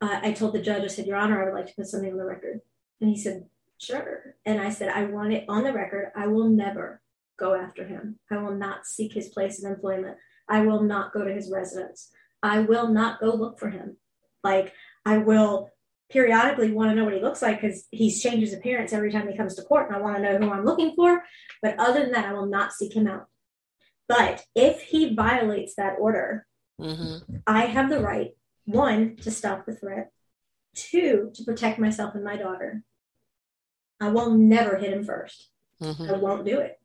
uh, I told the judge, I said, Your Honor, I would like to put something on the record. And he said, Sure. And I said, I want it on the record. I will never go after him. I will not seek his place of employment. I will not go to his residence. I will not go look for him. Like, I will periodically want to know what he looks like because he's changed his appearance every time he comes to court and I want to know who I'm looking for. But other than that, I will not seek him out. But if he violates that order, mm-hmm. I have the right, one, to stop the threat, two, to protect myself and my daughter. I will never hit him 1st mm-hmm. I won't do it.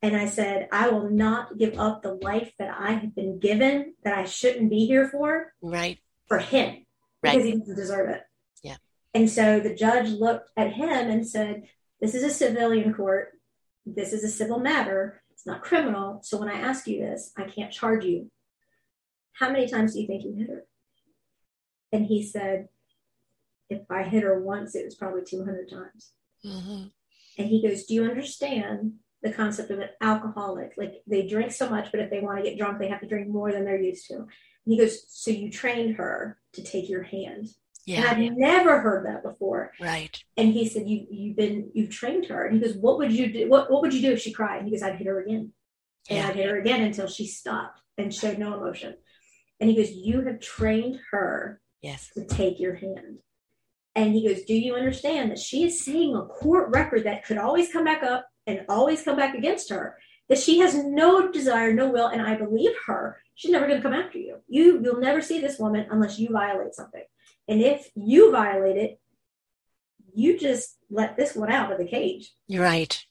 And I said, I will not give up the life that I have been given that I shouldn't be here for. Right. For him. Right. Because he doesn't deserve it. Yeah. And so the judge looked at him and said, This is a civilian court. This is a civil matter. It's not criminal. So when I ask you this, I can't charge you. How many times do you think you hit her? And he said, If I hit her once, it was probably 200 times. Mm-hmm. And he goes, Do you understand the concept of an alcoholic? Like they drink so much, but if they want to get drunk, they have to drink more than they're used to. And he goes, So you trained her to take your hand. Yeah. And I've never heard that before. Right. And he said, You you've been you've trained her. And he goes, What would you do? What what would you do if she cried? And he goes, I'd hit her again. And yeah. I'd hit her again until she stopped and showed no emotion. And he goes, You have trained her yes. to take your hand. And he goes, Do you understand that she is saying a court record that could always come back up and always come back against her? That she has no desire, no will, and I believe her. She's never going to come after you. You you'll never see this woman unless you violate something. And if you violate it, you just let this one out of the cage. You're right.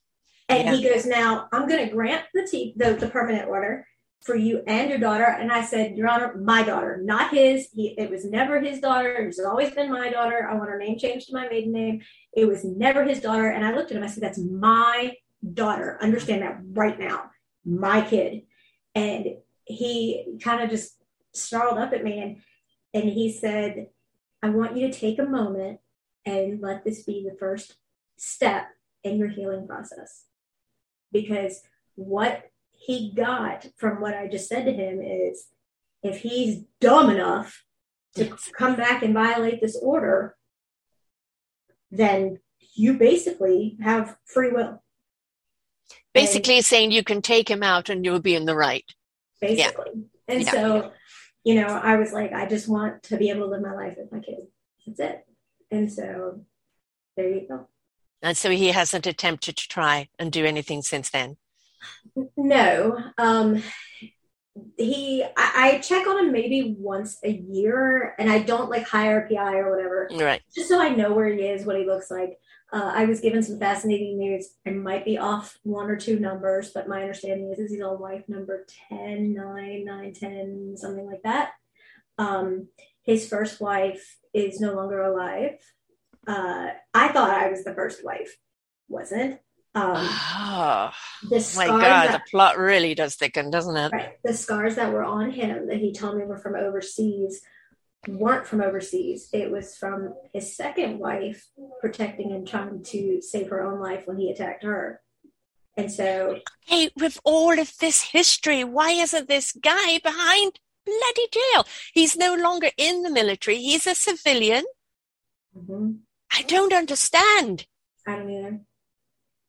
And yeah. he goes, Now I'm going to grant the, t- the, the permanent order for you and your daughter. And I said, Your Honor, my daughter, not his. He, it was never his daughter. It has always been my daughter. I want her name changed to my maiden name. It was never his daughter. And I looked at him. I said, That's my daughter. Understand that right now. My kid. And he kind of just snarled up at me and, and he said, I want you to take a moment and let this be the first step in your healing process. Because what he got from what I just said to him is if he's dumb enough to come back and violate this order, then you basically have free will. Basically, and saying you can take him out and you'll be in the right. Basically. Yeah. And yeah. so, you know, I was like, I just want to be able to live my life with my kids. That's it. And so there you go. And so he hasn't attempted to try and do anything since then. No. Um, he, I, I, check on him maybe once a year, and I don't like hire PI or whatever, right? Just so I know where he is, what he looks like. Uh, I was given some fascinating news. I might be off one or two numbers, but my understanding is, is he's on wife number 10, 9, 9, 10, something like that. Um, his first wife is no longer alive. Uh, I thought I was the first wife, wasn't. Um, oh, my God, that, the plot really does thicken, doesn't it? Right. The scars that were on him that he told me were from overseas weren't from overseas. It was from his second wife protecting and trying to save her own life when he attacked her. And so. Hey, with all of this history, why isn't this guy behind bloody jail? He's no longer in the military, he's a civilian. Mm-hmm. I don't understand. I don't either.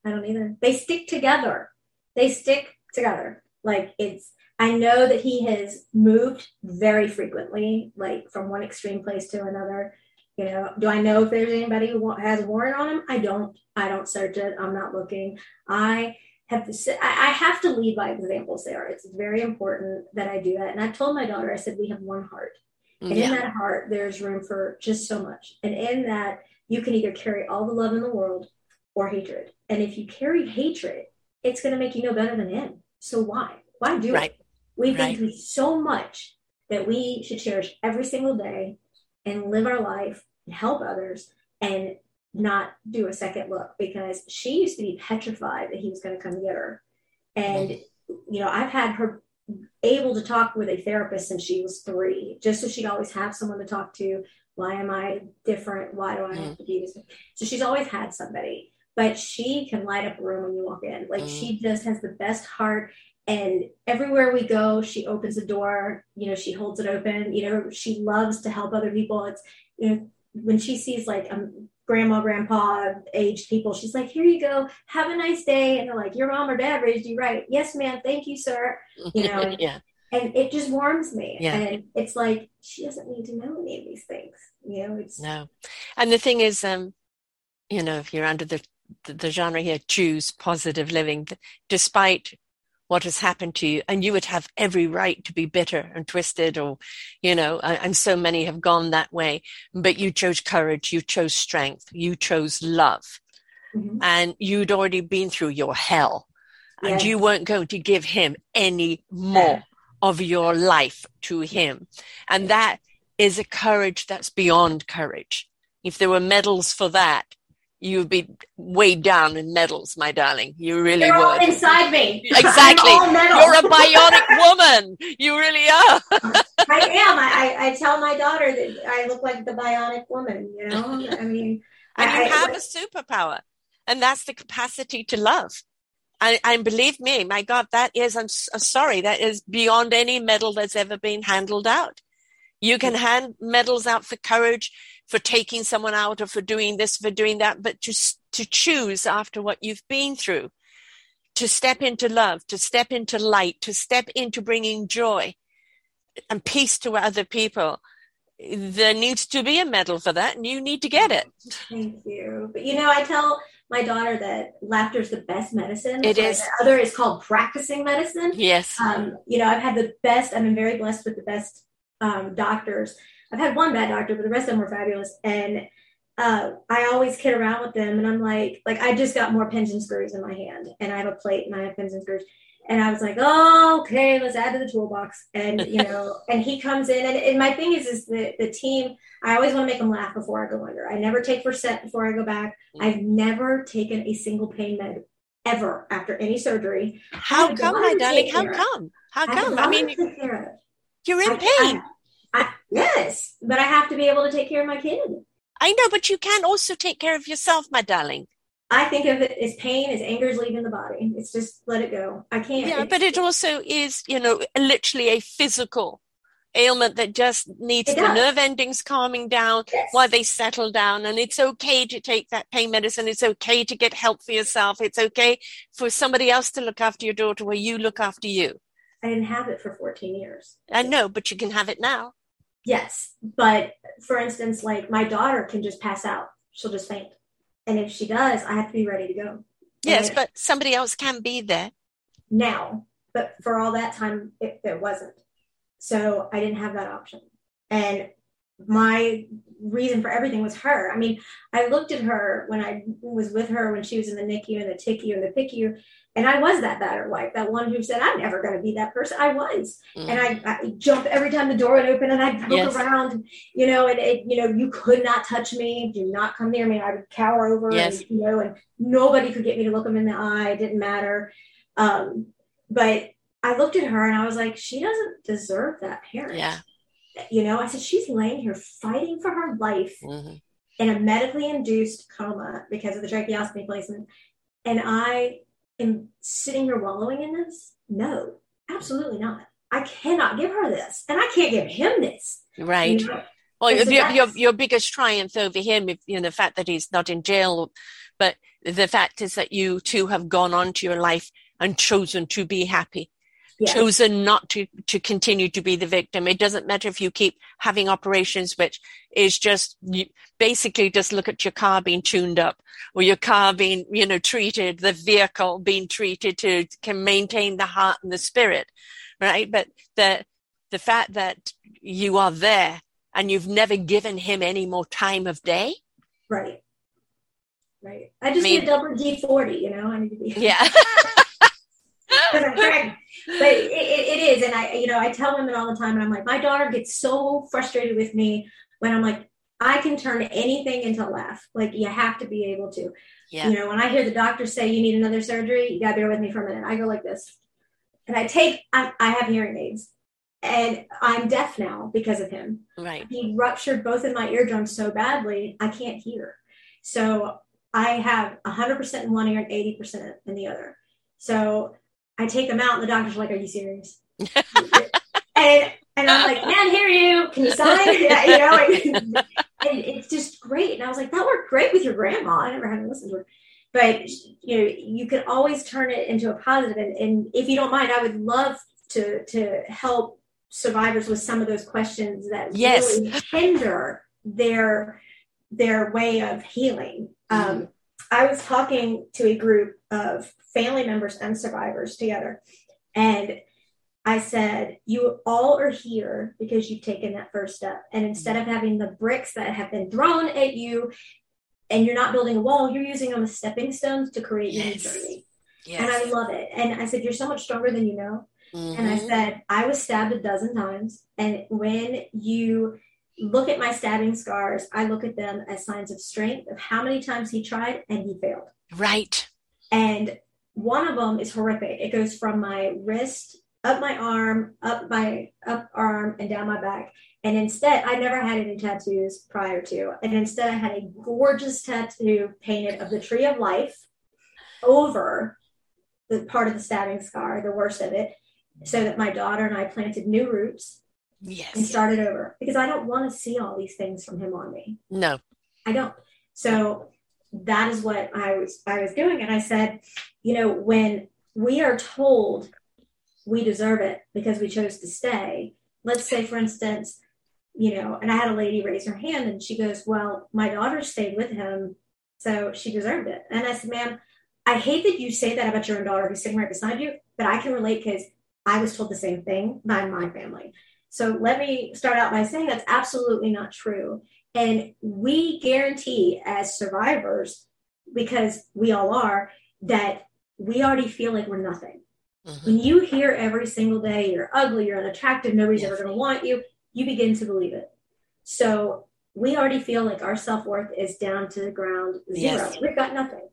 I don't either. They stick together. They stick together. Like it's, I know that he has moved very frequently, like from one extreme place to another. You know, do I know if there's anybody who has a warrant on him? I don't. I don't search it. I'm not looking. I have to I have to lead by example, Sara. It's very important that I do that. And I told my daughter, I said, we have one heart. And yeah. in that heart, there's room for just so much. And in that, you can either carry all the love in the world or hatred. And if you carry hatred, it's going to make you no better than him. So why? Why do right. it? We've been through so much that we should cherish every single day and live our life and help others and not do a second look because she used to be petrified that he was going to come get her. And, you know, I've had her able to talk with a therapist since she was three, just so she'd always have someone to talk to. Why am I different? Why do I have mm. to do this? So she's always had somebody, but she can light up a room when you walk in. Like mm. she just has the best heart. And everywhere we go, she opens the door, you know, she holds it open, you know, she loves to help other people. It's, you know, when she sees like um, grandma, grandpa, aged people. She's like, here you go. Have a nice day. And they're like, your mom or dad raised you right. Yes, ma'am. Thank you, sir. You know, and, yeah. and it just warms me. Yeah. And it's like, she doesn't need to know any of these things. You know, it's no. And the thing is, um, you know, if you're under the, the, the genre here, choose positive living, despite what has happened to you and you would have every right to be bitter and twisted or you know and so many have gone that way. But you chose courage you chose strength you chose love. Mm-hmm. and you'd already been through your hell. Yes. and you weren't going to give him any more of your life to him. And that is a courage that's beyond courage. If there were medals for that you'd be weighed down in medals, my darling. You really They're would. all inside me. Exactly. You're a bionic woman. You really are. I am. I, I, tell my daughter that I look like the bionic woman, you know? I mean, and I, you have I, a superpower, and that's the capacity to love. And, and believe me, my God, that is, I'm, I'm sorry, that is beyond any medal that's ever been handled out. You can mm. hand medals out for courage, for taking someone out, or for doing this, for doing that, but just to choose after what you've been through, to step into love, to step into light, to step into bringing joy and peace to other people. There needs to be a medal for that, and you need to get it. Thank you. But you know, I tell my daughter that laughter is the best medicine. It is. The other is called practicing medicine. Yes. Um, you know, I've had the best. I've been very blessed with the best um, doctors. I've had one bad doctor, but the rest of them were fabulous. And uh, I always kid around with them, and I'm like, like I just got more pins and screws in my hand, and I have a plate and I have pins and screws. And I was like, oh, okay, let's add to the toolbox. And you know, and he comes in, and, and my thing is, is the the team. I always want to make them laugh before I go under. I never take for set before I go back. Mm. I've never taken a single pain med ever after any surgery. How come, my darling? How come? How come? I, I mean, you're in I, pain. I, yes, but I have to be able to take care of my kid. I know, but you can also take care of yourself, my darling. I think of it as pain, as anger is leaving the body. It's just let it go. I can't. Yeah, but it also is, you know, literally a physical ailment that just needs the nerve endings calming down yes. while they settle down. And it's okay to take that pain medicine. It's okay to get help for yourself. It's okay for somebody else to look after your daughter where you look after you. I didn't have it for 14 years. I know, but you can have it now. Yes. But for instance, like my daughter can just pass out. She'll just faint. And if she does, I have to be ready to go. Yes, but somebody else can be there. Now. But for all that time, it, it wasn't. So I didn't have that option. And my reason for everything was her. I mean, I looked at her when I was with her when she was in the NICU and the TICU and the PICU, and I was that battered wife, that one who said, I'm never going to be that person. I was. Mm. And I, I jump every time the door would open and I'd look yes. around, you know, and it, you know, you could not touch me. Do not come near me. I would cower over, yes. and, you know, and nobody could get me to look them in the eye. It didn't matter. Um, but I looked at her and I was like, she doesn't deserve that parent. Yeah. You know, I said, she's laying here fighting for her life mm-hmm. in a medically induced coma because of the tracheostomy placement. And I am sitting here wallowing in this? No, absolutely not. I cannot give her this, and I can't give him this. Right. You know? Well, your, your, your biggest triumph over him, you know, the fact that he's not in jail, but the fact is that you two have gone on to your life and chosen to be happy. Chosen not to, to continue to be the victim. It doesn't matter if you keep having operations, which is just you basically just look at your car being tuned up or your car being, you know, treated, the vehicle being treated to can maintain the heart and the spirit, right? But the, the fact that you are there and you've never given him any more time of day. Right. Right. I just I mean, need a double D forty, you know. I need to be Yeah. because I'm pregnant. But it, it, it is, and I, you know, I tell women all the time, and I'm like, my daughter gets so frustrated with me when I'm like, I can turn anything into a laugh. Like you have to be able to. Yeah. You know, when I hear the doctor say you need another surgery, you gotta bear with me for a minute. I go like this, and I take. I, I have hearing aids, and I'm deaf now because of him. Right. He ruptured both of my eardrums so badly I can't hear. So I have 100% in one ear and 80% in the other. So I take them out, and the doctor's like, "Are you serious?" and and I'm like, "Can't hear you. Can you sign?" yeah, you know, and, and, it's just great. And I was like, "That worked great with your grandma." I never had to listen to her, but you know, you can always turn it into a positive. And, and if you don't mind, I would love to to help survivors with some of those questions that yes. really hinder their their way of healing. Um, I was talking to a group of family members and survivors together. And I said, You all are here because you've taken that first step. And instead of having the bricks that have been thrown at you and you're not building a wall, you're using them as stepping stones to create your yes. journey. Yes. And I love it. And I said, You're so much stronger than you know. Mm-hmm. And I mm-hmm. said, I was stabbed a dozen times. And when you look at my stabbing scars, I look at them as signs of strength of how many times he tried and he failed. Right. And one of them is horrific. It goes from my wrist up my arm, up my up arm, and down my back. And instead, I never had any tattoos prior to. And instead, I had a gorgeous tattoo painted of the tree of life over the part of the stabbing scar, the worst of it, so that my daughter and I planted new roots yes. and start it over because I don't want to see all these things from him on me. No, I don't. So that is what I was I was doing, and I said, you know, when we are told we deserve it because we chose to stay. Let's say, for instance, you know, and I had a lady raise her hand and she goes, Well, my daughter stayed with him, so she deserved it. And I said, Ma'am, I hate that you say that about your own daughter who's sitting right beside you, but I can relate because I was told the same thing by my family. So let me start out by saying that's absolutely not true. And we guarantee as survivors, because we all are, that we already feel like we're nothing. Mm-hmm. When you hear every single day you're ugly, you're unattractive, nobody's yes. ever going to want you, you begin to believe it. So we already feel like our self worth is down to the ground zero. Yes. We've got nothing.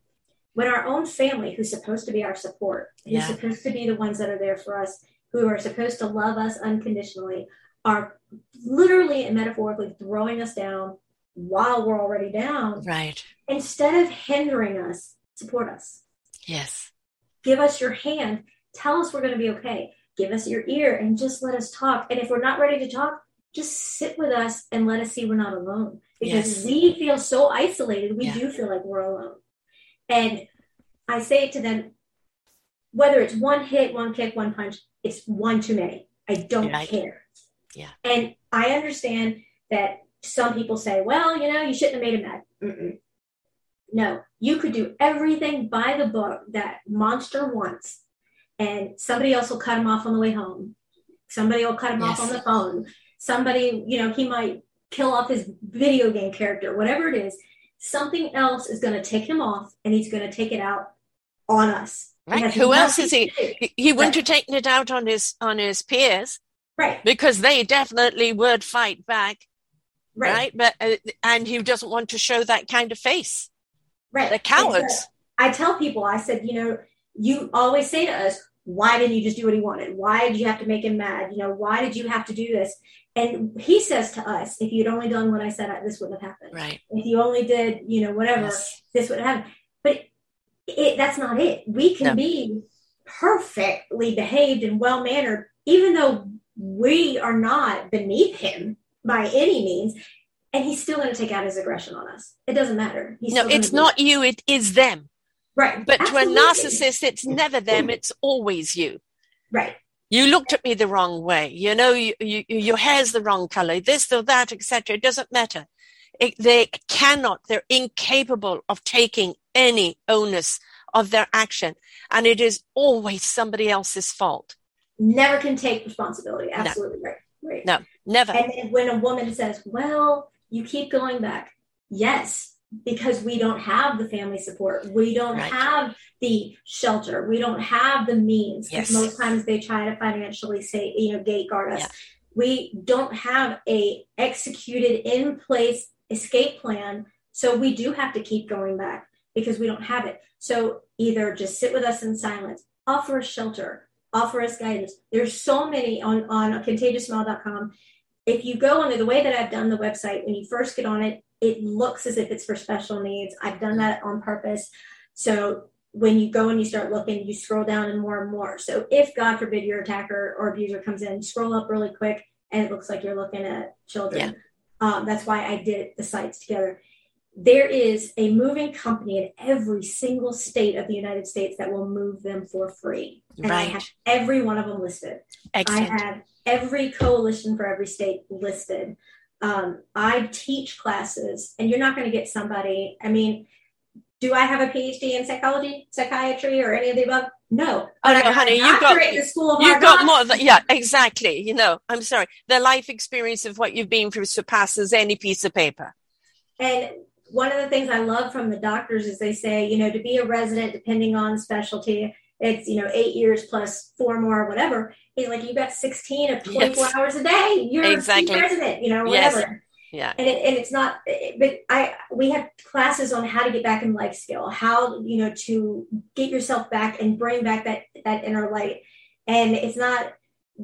When our own family, who's supposed to be our support, who's yeah. supposed to be the ones that are there for us, who are supposed to love us unconditionally are literally and metaphorically throwing us down while we're already down. Right. Instead of hindering us, support us. Yes. Give us your hand. Tell us we're going to be okay. Give us your ear and just let us talk. And if we're not ready to talk, just sit with us and let us see we're not alone. Because yes. we feel so isolated, we yeah. do feel like we're alone. And I say it to them whether it's one hit, one kick, one punch, it's one too many. I don't care. Yeah. And I understand that some people say, well, you know, you shouldn't have made him mad. Mm-mm. No, you could do everything by the book that monster wants, and somebody else will cut him off on the way home. Somebody will cut him yes. off on the phone. Somebody, you know, he might kill off his video game character, whatever it is. Something else is going to take him off, and he's going to take it out on us. Right. Who else is he? He wouldn't right. have taken it out on his on his peers. Right. Because they definitely would fight back. Right. right? But uh, and he doesn't want to show that kind of face. Right. The cowards. I tell people, I said, you know, you always say to us, why didn't you just do what he wanted? Why did you have to make him mad? You know, why did you have to do this? And he says to us, if you'd only done what I said, this wouldn't have happened. Right. If you only did, you know, whatever, yes. this would have happened. It, that's not it. We can no. be perfectly behaved and well mannered, even though we are not beneath him by any means. And he's still going to take out his aggression on us. It doesn't matter. He's no, it's not you, it is them. Right. But Absolutely. to a narcissist, it's never them, it's always you. Right. you looked at me the wrong way. You know, you, you, your hair's the wrong color, this or that, etc. It doesn't matter. It, they cannot, they're incapable of taking any onus of their action. And it is always somebody else's fault. Never can take responsibility. Absolutely no. right. Right. No, never. And when a woman says, well, you keep going back. Yes, because we don't have the family support. We don't right. have the shelter. We don't have the means. Yes. Most times they try to financially say, you know, gate guard us. Yeah. We don't have a executed in place escape plan. So we do have to keep going back because we don't have it. So either just sit with us in silence, offer us shelter, offer us guidance. There's so many on, on contagiousmile.com. If you go under the way that I've done the website, when you first get on it, it looks as if it's for special needs. I've done that on purpose. So when you go and you start looking, you scroll down and more and more. So if God forbid your attacker or abuser comes in, scroll up really quick and it looks like you're looking at children. Yeah. Um, that's why I did the sites together. There is a moving company in every single state of the United States that will move them for free. And right. I have every one of them listed. Excellent. I have every coalition for every state listed. Um, I teach classes, and you're not going to get somebody. I mean, do I have a PhD in psychology, psychiatry, or any of the above? No. Oh no, honey, you got you got more. Than, yeah, exactly. You know, I'm sorry. The life experience of what you've been through surpasses any piece of paper. And one of the things I love from the doctors is they say, you know, to be a resident, depending on specialty, it's you know eight years plus four more, or whatever. He's like, you got 16 of 24 yes. hours a day. You're exactly. a resident, you know, whatever. Yes. Yeah. And, it, and it's not, but I, we have classes on how to get back in life skill, how, you know, to get yourself back and bring back that, that inner light. And it's not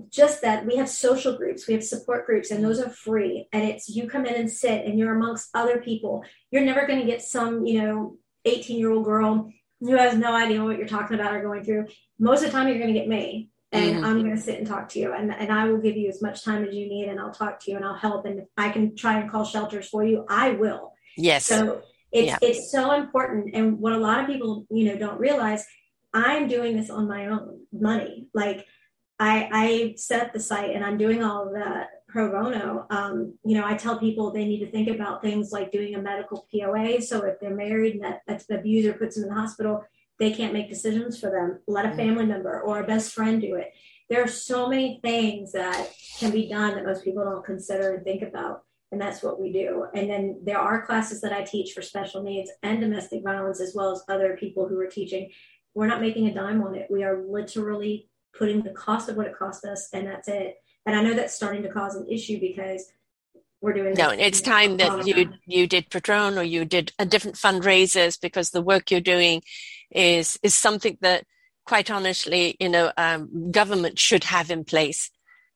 just that we have social groups, we have support groups, and those are free. And it's you come in and sit and you're amongst other people. You're never going to get some, you know, 18 year old girl who has no idea what you're talking about or going through. Most of the time, you're going to get me and mm-hmm. I'm going to sit and talk to you and, and I will give you as much time as you need and I'll talk to you and I'll help. And if I can try and call shelters for you, I will. Yes. So it's, yeah. it's so important. And what a lot of people, you know, don't realize I'm doing this on my own money. Like I, I set the site and I'm doing all of that pro bono. Um, you know, I tell people they need to think about things like doing a medical POA. So if they're married and that, that the abuser puts them in the hospital, they can't make decisions for them. Let a family member or a best friend do it. There are so many things that can be done that most people don't consider and think about. And that's what we do. And then there are classes that I teach for special needs and domestic violence, as well as other people who are teaching. We're not making a dime on it. We are literally putting the cost of what it cost us, and that's it. And I know that's starting to cause an issue because we're doing no it's time that you you did Patreon or you did a different fundraisers because the work you're doing is is something that quite honestly you know um, government should have in place.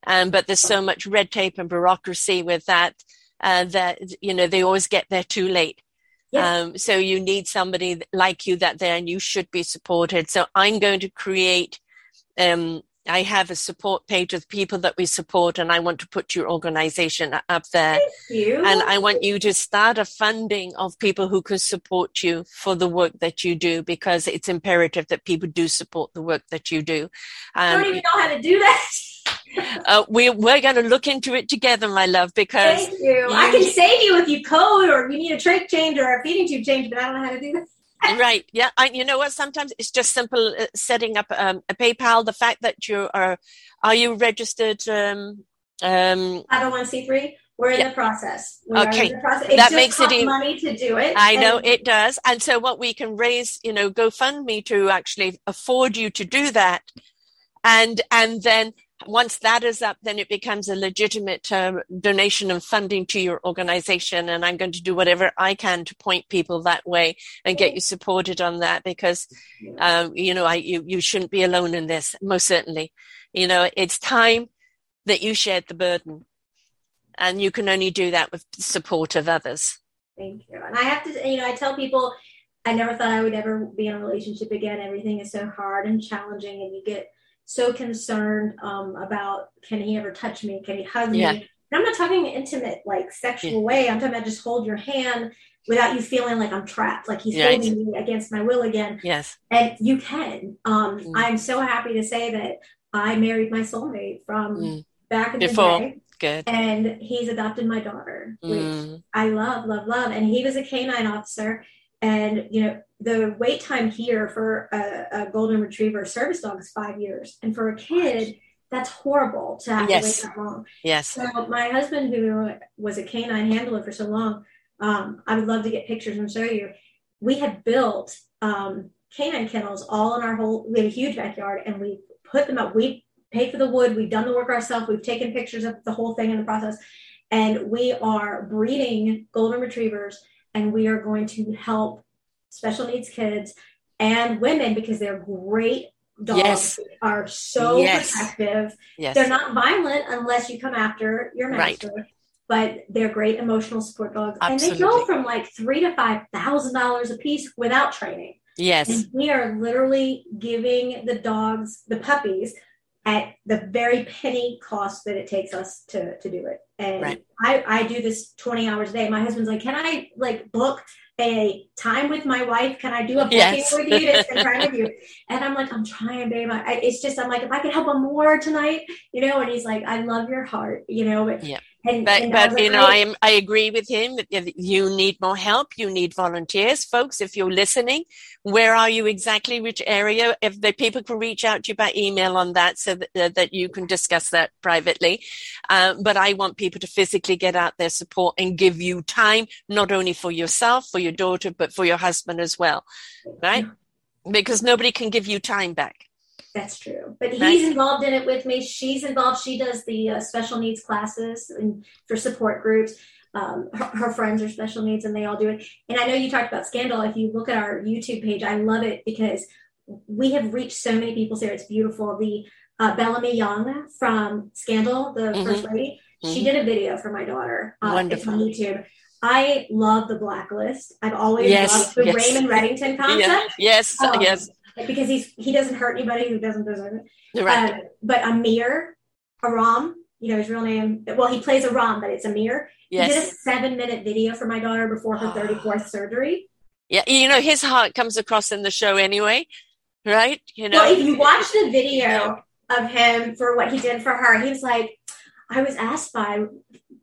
Um, but there's so much red tape and bureaucracy with that uh, that you know they always get there too late. Yes. um, so you need somebody like you that there and you should be supported. So i'm going to create um, I have a support page with people that we support, and I want to put your organization up there. And I want you to start a funding of people who can support you for the work that you do, because it's imperative that people do support the work that you do. Um, I don't even know how to do that. uh, we, we're going to look into it together, my love, because. Thank you. you. I can save you if you code or you need a trach change or a feeding tube change, but I don't know how to do that right. Yeah. I, you know what? Sometimes it's just simple uh, setting up um, a PayPal. The fact that you are, are you registered? Um, um, 501c3. We're in yeah. the process. We okay. The process. That makes it money to do it. I know it does. And so what we can raise, you know, GoFundMe to actually afford you to do that. And, and then once that is up, then it becomes a legitimate uh, donation and funding to your organization. And I'm going to do whatever I can to point people that way and get you supported on that because, um, you know, I, you, you shouldn't be alone in this, most certainly. You know, it's time that you shared the burden and you can only do that with support of others. Thank you. And I have to, you know, I tell people, I never thought I would ever be in a relationship again. Everything is so hard and challenging and you get so concerned um, about can he ever touch me? Can he hug yeah. me? And I'm not talking intimate, like sexual yeah. way. I'm talking about just hold your hand without you feeling like I'm trapped, like he's right. holding me against my will again. Yes. And you can. Um, mm. I'm so happy to say that I married my soulmate from mm. back in Before. the day. Good. And he's adopted my daughter, which mm. I love, love, love. And he was a canine officer. And, you know, the wait time here for a, a golden retriever service dog is five years. And for a kid, that's horrible to have yes. to wait that long. Yes. So my husband, who was a canine handler for so long, um, I would love to get pictures and show you. We had built um, canine kennels all in our whole. We had a huge backyard, and we put them up. We paid for the wood. We've done the work ourselves. We've taken pictures of the whole thing in the process, and we are breeding golden retrievers, and we are going to help special needs kids and women because they're great dogs yes. are so yes. protective. Yes. They're not violent unless you come after your master. Right. But they're great emotional support dogs, Absolutely. and they go from like three to five thousand dollars a piece without training. Yes, and we are literally giving the dogs, the puppies, at the very penny cost that it takes us to to do it. And right. I I do this twenty hours a day. My husband's like, can I like book a time with my wife. Can I do a booking yes. with you to spend time with you? And I'm like, I'm trying, babe. I, it's just, I'm like, if I could help him more tonight, you know. And he's like, I love your heart, you know. But yeah. And, but, and but you know, I am I agree with him. You need more help. You need volunteers, folks. If you're listening, where are you exactly? Which area? If the people can reach out to you by email on that, so that, uh, that you can discuss that privately. Uh, but I want people to physically get out their support and give you time, not only for yourself, for your daughter, but for your husband as well, right? Because nobody can give you time back. That's true. But he's involved in it with me. She's involved. She does the uh, special needs classes and for support groups. Um, her, her, friends are special needs and they all do it. And I know you talked about Scandal. If you look at our YouTube page, I love it because we have reached so many people here. It's beautiful. The uh, Bellamy Young from Scandal, the mm-hmm. first lady, mm-hmm. she did a video for my daughter. Uh, Wonderful. on YouTube. I love the blacklist. I've always yes, loved the yes. Raymond Reddington concept. Yes, um, yes because he's he doesn't hurt anybody who doesn't deserve it. Right. Uh, but Amir Aram, you know his real name. Well, he plays Aram, but it's Amir. Yes. He did a seven minute video for my daughter before her thirty fourth surgery. Yeah, you know his heart comes across in the show anyway, right? You know, well, if you watch the video of him for what he did for her, he was like, "I was asked by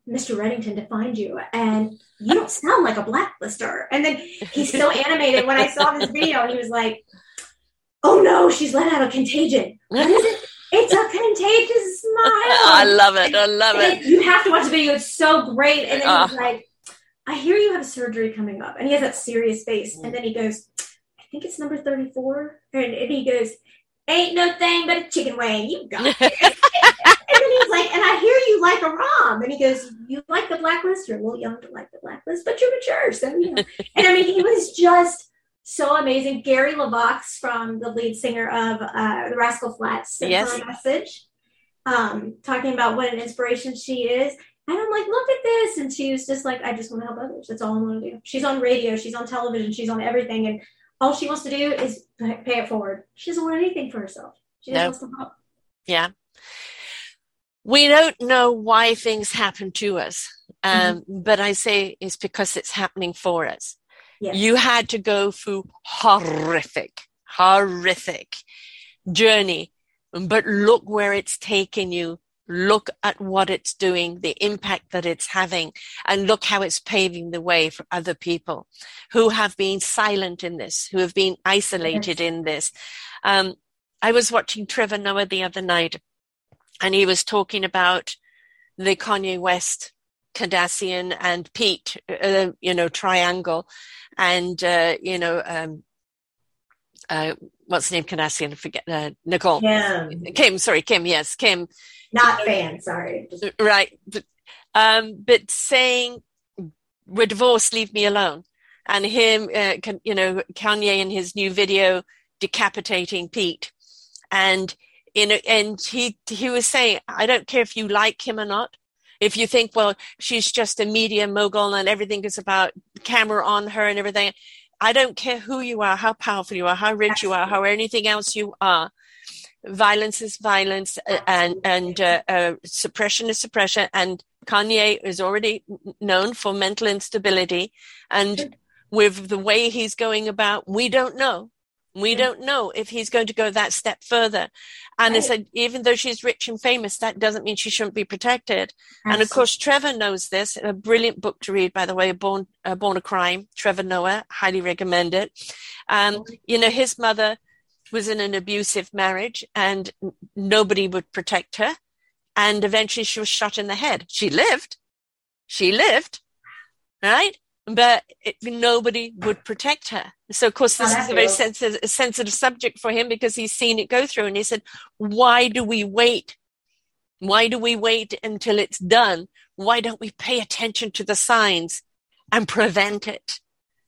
Mr. Reddington to find you, and you don't sound like a blacklister." And then he's so animated when I saw this video, and he was like, oh no, she's let out a contagion. What is it? It's a contagious smile. I love it. I love it. You have to watch the video. It's so great. And then he's ah. like, I hear you have surgery coming up. And he has that serious face. And then he goes, I think it's number 34. And, and he goes, Ain't no thing but a chicken wing. You got it. and then he's like, and I hear you like Aram. And he goes, You like the blacklist? You're a little young to like the blacklist, but you're mature. So, you know. And I mean, he was just so amazing. Gary LeVox from the lead singer of uh, the Rascal Flatts sent yes. her a message um, talking about what an inspiration she is. And I'm like, look at this. And she was just like, I just want to help others. That's all I want to do. She's on radio, she's on television, she's on everything. And all she wants to do is pay it forward. She doesn't want anything for herself. She just wants to help. Yeah. We don't know why things happen to us. Um, mm-hmm. But I say it's because it's happening for us. Yes. You had to go through horrific, horrific journey. But look where it's taken you. Look at what it's doing, the impact that it's having, and look how it's paving the way for other people who have been silent in this, who have been isolated yes. in this. Um, I was watching Trevor Noah the other night, and he was talking about the Kanye West, Kardashian, and Pete, uh, you know, triangle, and uh, you know, um, uh, what's the name? Kardashian? I forget. Uh, Nicole. Kim. Kim. Sorry, Kim. Yes, Kim. Not fan. Sorry. Right, but, um, but saying we're divorced, leave me alone, and him, uh, can, you know, Kanye in his new video decapitating Pete, and you know, and he he was saying, I don't care if you like him or not. If you think, well, she's just a media mogul and everything is about camera on her and everything, I don't care who you are, how powerful you are, how rich you are, how anything else you are. Violence is violence, and and uh, uh, suppression is suppression. And Kanye is already known for mental instability, and with the way he's going about, we don't know We yeah. don't know if he's going to go that step further. And right. I said, even though she's rich and famous, that doesn't mean she shouldn't be protected. Absolutely. And of course, Trevor knows this. A brilliant book to read, by the way, Born, uh, Born a Crime, Trevor Noah, highly recommend it. Um, you know, his mother was in an abusive marriage and nobody would protect her. And eventually she was shot in the head. She lived. She lived. Right? But it, nobody would protect her. So, of course, this is a very sensitive, sensitive subject for him because he's seen it go through. And he said, Why do we wait? Why do we wait until it's done? Why don't we pay attention to the signs and prevent it?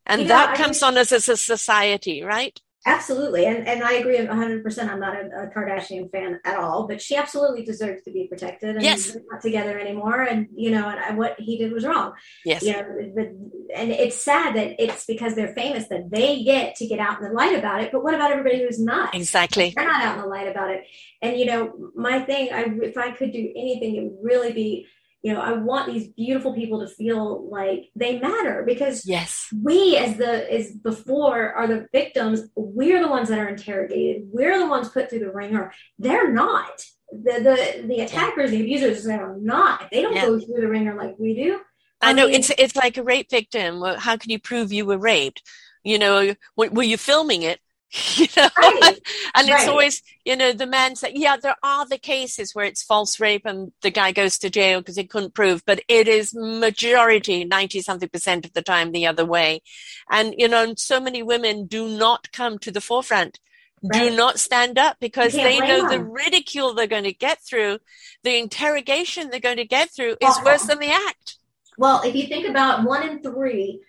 And that comes on us as a society, right? Absolutely. And, and I agree 100%. I'm not a, a, Kardashian fan at all, but she absolutely deserves to be protected. And yes. they're not together anymore. And, you know, and I, what he did was wrong. Yes. You know, but, and it's sad that it's because they're famous that they get to get out in the light about it. But what about everybody who's not? Exactly. They're not out in the light about it. And, you know, my thing, I, if I could do anything, it would really be you know i want these beautiful people to feel like they matter because yes. we as the as before are the victims. We're the ones that are interrogated. We're the ones put through the ringer they're not. The the the attackers the abusers they are not. They don't yeah. go through the ringer like we do. I, I know. mean, it's it's like a rape victim. How can you prove you were raped? You know, were you filming it? you know right. and it's right. always you know the man said yeah there are the cases where it's false rape and the guy goes to jail because he couldn't prove but it is majority 90 something percent of the time the other way and you know so many women do not come to the forefront right. do not stand up because they know them. the ridicule they're going to get through the interrogation they're going to get through is worse than the act well if you think about one in three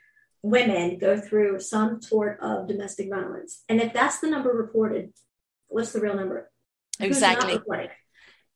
women go through some sort of domestic violence. And if that's the number reported, what's the real number? Exactly.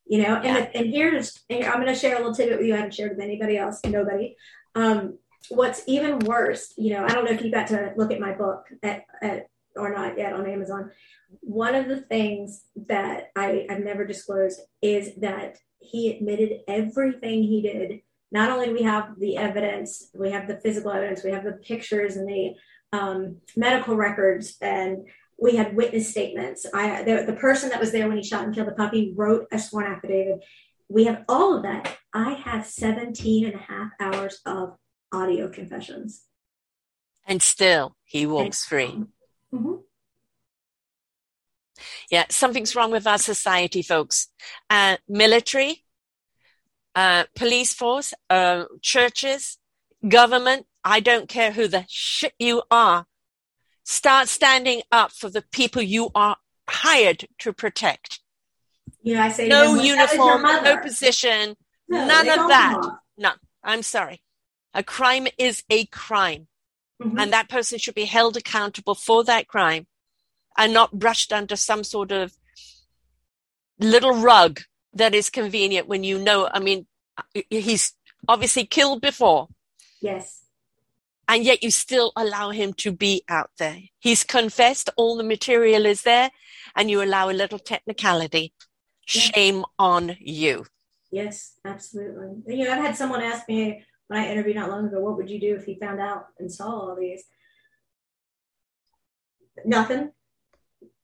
You know, and, yeah. and here's, and I'm going to share a little tidbit with you I haven't shared with anybody else, nobody. Um, what's even worse, you know, I don't know if you got to look at my book at, at or not yet on Amazon. One of the things that I, I've never disclosed is that he admitted everything he did not only do we have the evidence, we have the physical evidence, we have the pictures and the um, medical records, and we had witness statements. I the, the person that was there when he shot and killed the puppy wrote a sworn affidavit. We have all of that. I have 17 and a half hours of audio confessions. And still, he walks free. Mm-hmm. Yeah, something's wrong with our society, folks. Uh, military, uh, police force, uh, churches, government, I don't care who the shit you are. Start standing up for the people you are hired to protect. Yeah, I say no uniform, no position, no, none of that. No, I'm sorry. A crime is a crime. Mm-hmm. And that person should be held accountable for that crime and not brushed under some sort of little rug that is convenient when you know, I mean, he's obviously killed before. Yes. And yet you still allow him to be out there. He's confessed, all the material is there, and you allow a little technicality. Shame on you. Yes, absolutely. You know, I've had someone ask me when I interviewed not long ago, what would you do if he found out and saw all these? Nothing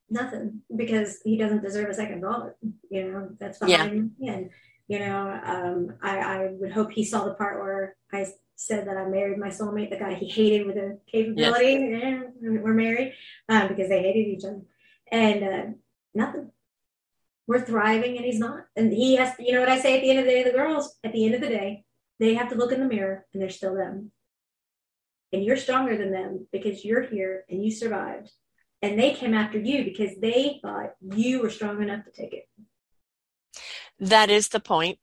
nothing because he doesn't deserve a second thought. You know, that's behind yeah. And you know, um, I, I would hope he saw the part where I said that I married my soulmate, the guy he hated with a capability. Yes. Yeah, we're married um, because they hated each other. And uh, nothing. We're thriving and he's not. And he has, you know what I say at the end of the day, the girls, at the end of the day, they have to look in the mirror and they're still them. And you're stronger than them because you're here and you survived. And they came after you because they thought you were strong enough to take it. That is the point.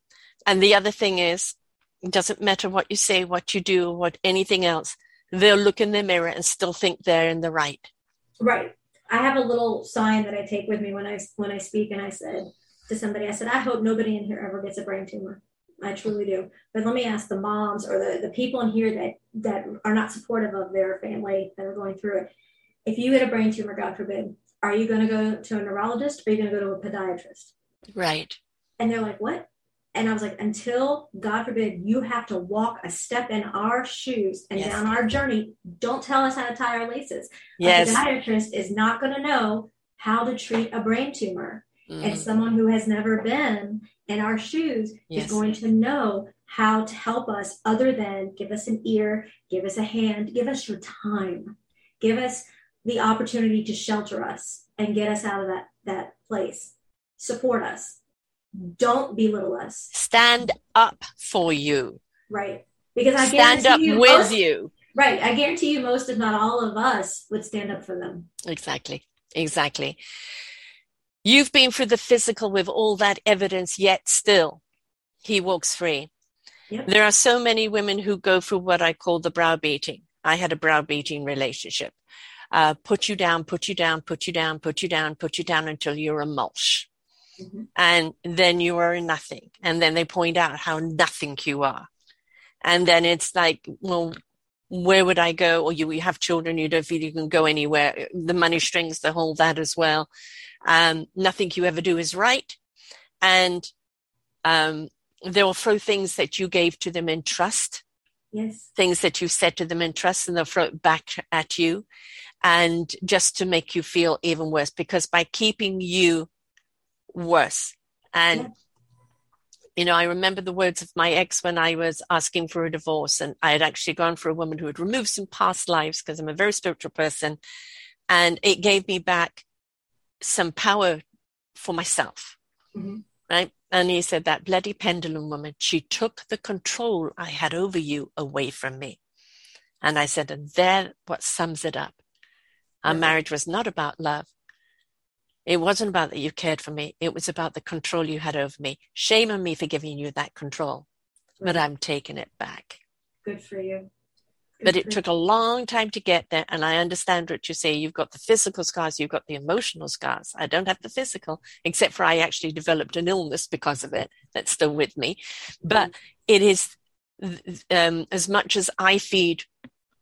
And the other thing is, it doesn't matter what you say, what you do, what anything else. They'll look in the mirror and still think they're in the right. Right. I have a little sign that I take with me when I when I speak, and I said to somebody, I said, I hope nobody in here ever gets a brain tumor. I truly do. But let me ask the moms or the, the people in here that that are not supportive of their family that are going through it. If you get a brain tumor, God forbid, are you going to go to a neurologist or are you going to go to a podiatrist? Right. And they're like, what? and I was like, until God forbid you have to walk a step in our shoes and Yes. down our journey, don't tell us how to tie our laces. Yes. A podiatrist is not going to know how to treat a brain tumor. And Mhm. someone who has never been in our shoes Yes. is going to know how to help us other than give us an ear, give us a hand, give us your time, give us the opportunity to shelter us and get us out of that, that place. Support us. Don't belittle us. Stand up for you. Right. Because I Stand up you with most, you. Right. I guarantee you most, if not all of us, would stand up for them. Exactly. Exactly. You've been through the physical with all that evidence, yet still he walks free. Yep. There are so many women who go through what I call the browbeating. I had a browbeating relationship. Uh, put you down, put you down, put you down, put you down, put you down until you're a mulch. Mhm. And then you are nothing. And then they point out how nothing you are. And then it's like, well, where would I go? Or you, you have children, you don't feel you can go anywhere. The money strings, the whole that as well. Um, nothing you ever do is right. And um, they will throw things that you gave to them in trust, Yes. things that you said to them in trust, and they'll throw it back at you. And just to make you feel even worse, because by keeping you worse. And, Yeah. you know, I remember the words of my ex when I was asking for a divorce, and I had actually gone for a woman who had removed some past lives because I'm a very spiritual person. And it gave me back some power for myself. Mhm. Right. And he said, that bloody pendulum woman, she took the control I had over you away from me. And I said, and there what sums it up. Our marriage was not about love. It wasn't about that you cared for me. It was about the control you had over me. Shame on me for giving you that control, but I'm taking it back. Good for you. Good But it took a long time to get there. And I understand what you say. You've got the physical scars, you've got the emotional scars. I don't have the physical, except for I actually developed an illness because of it that's still with me. But it is um, as much as I feed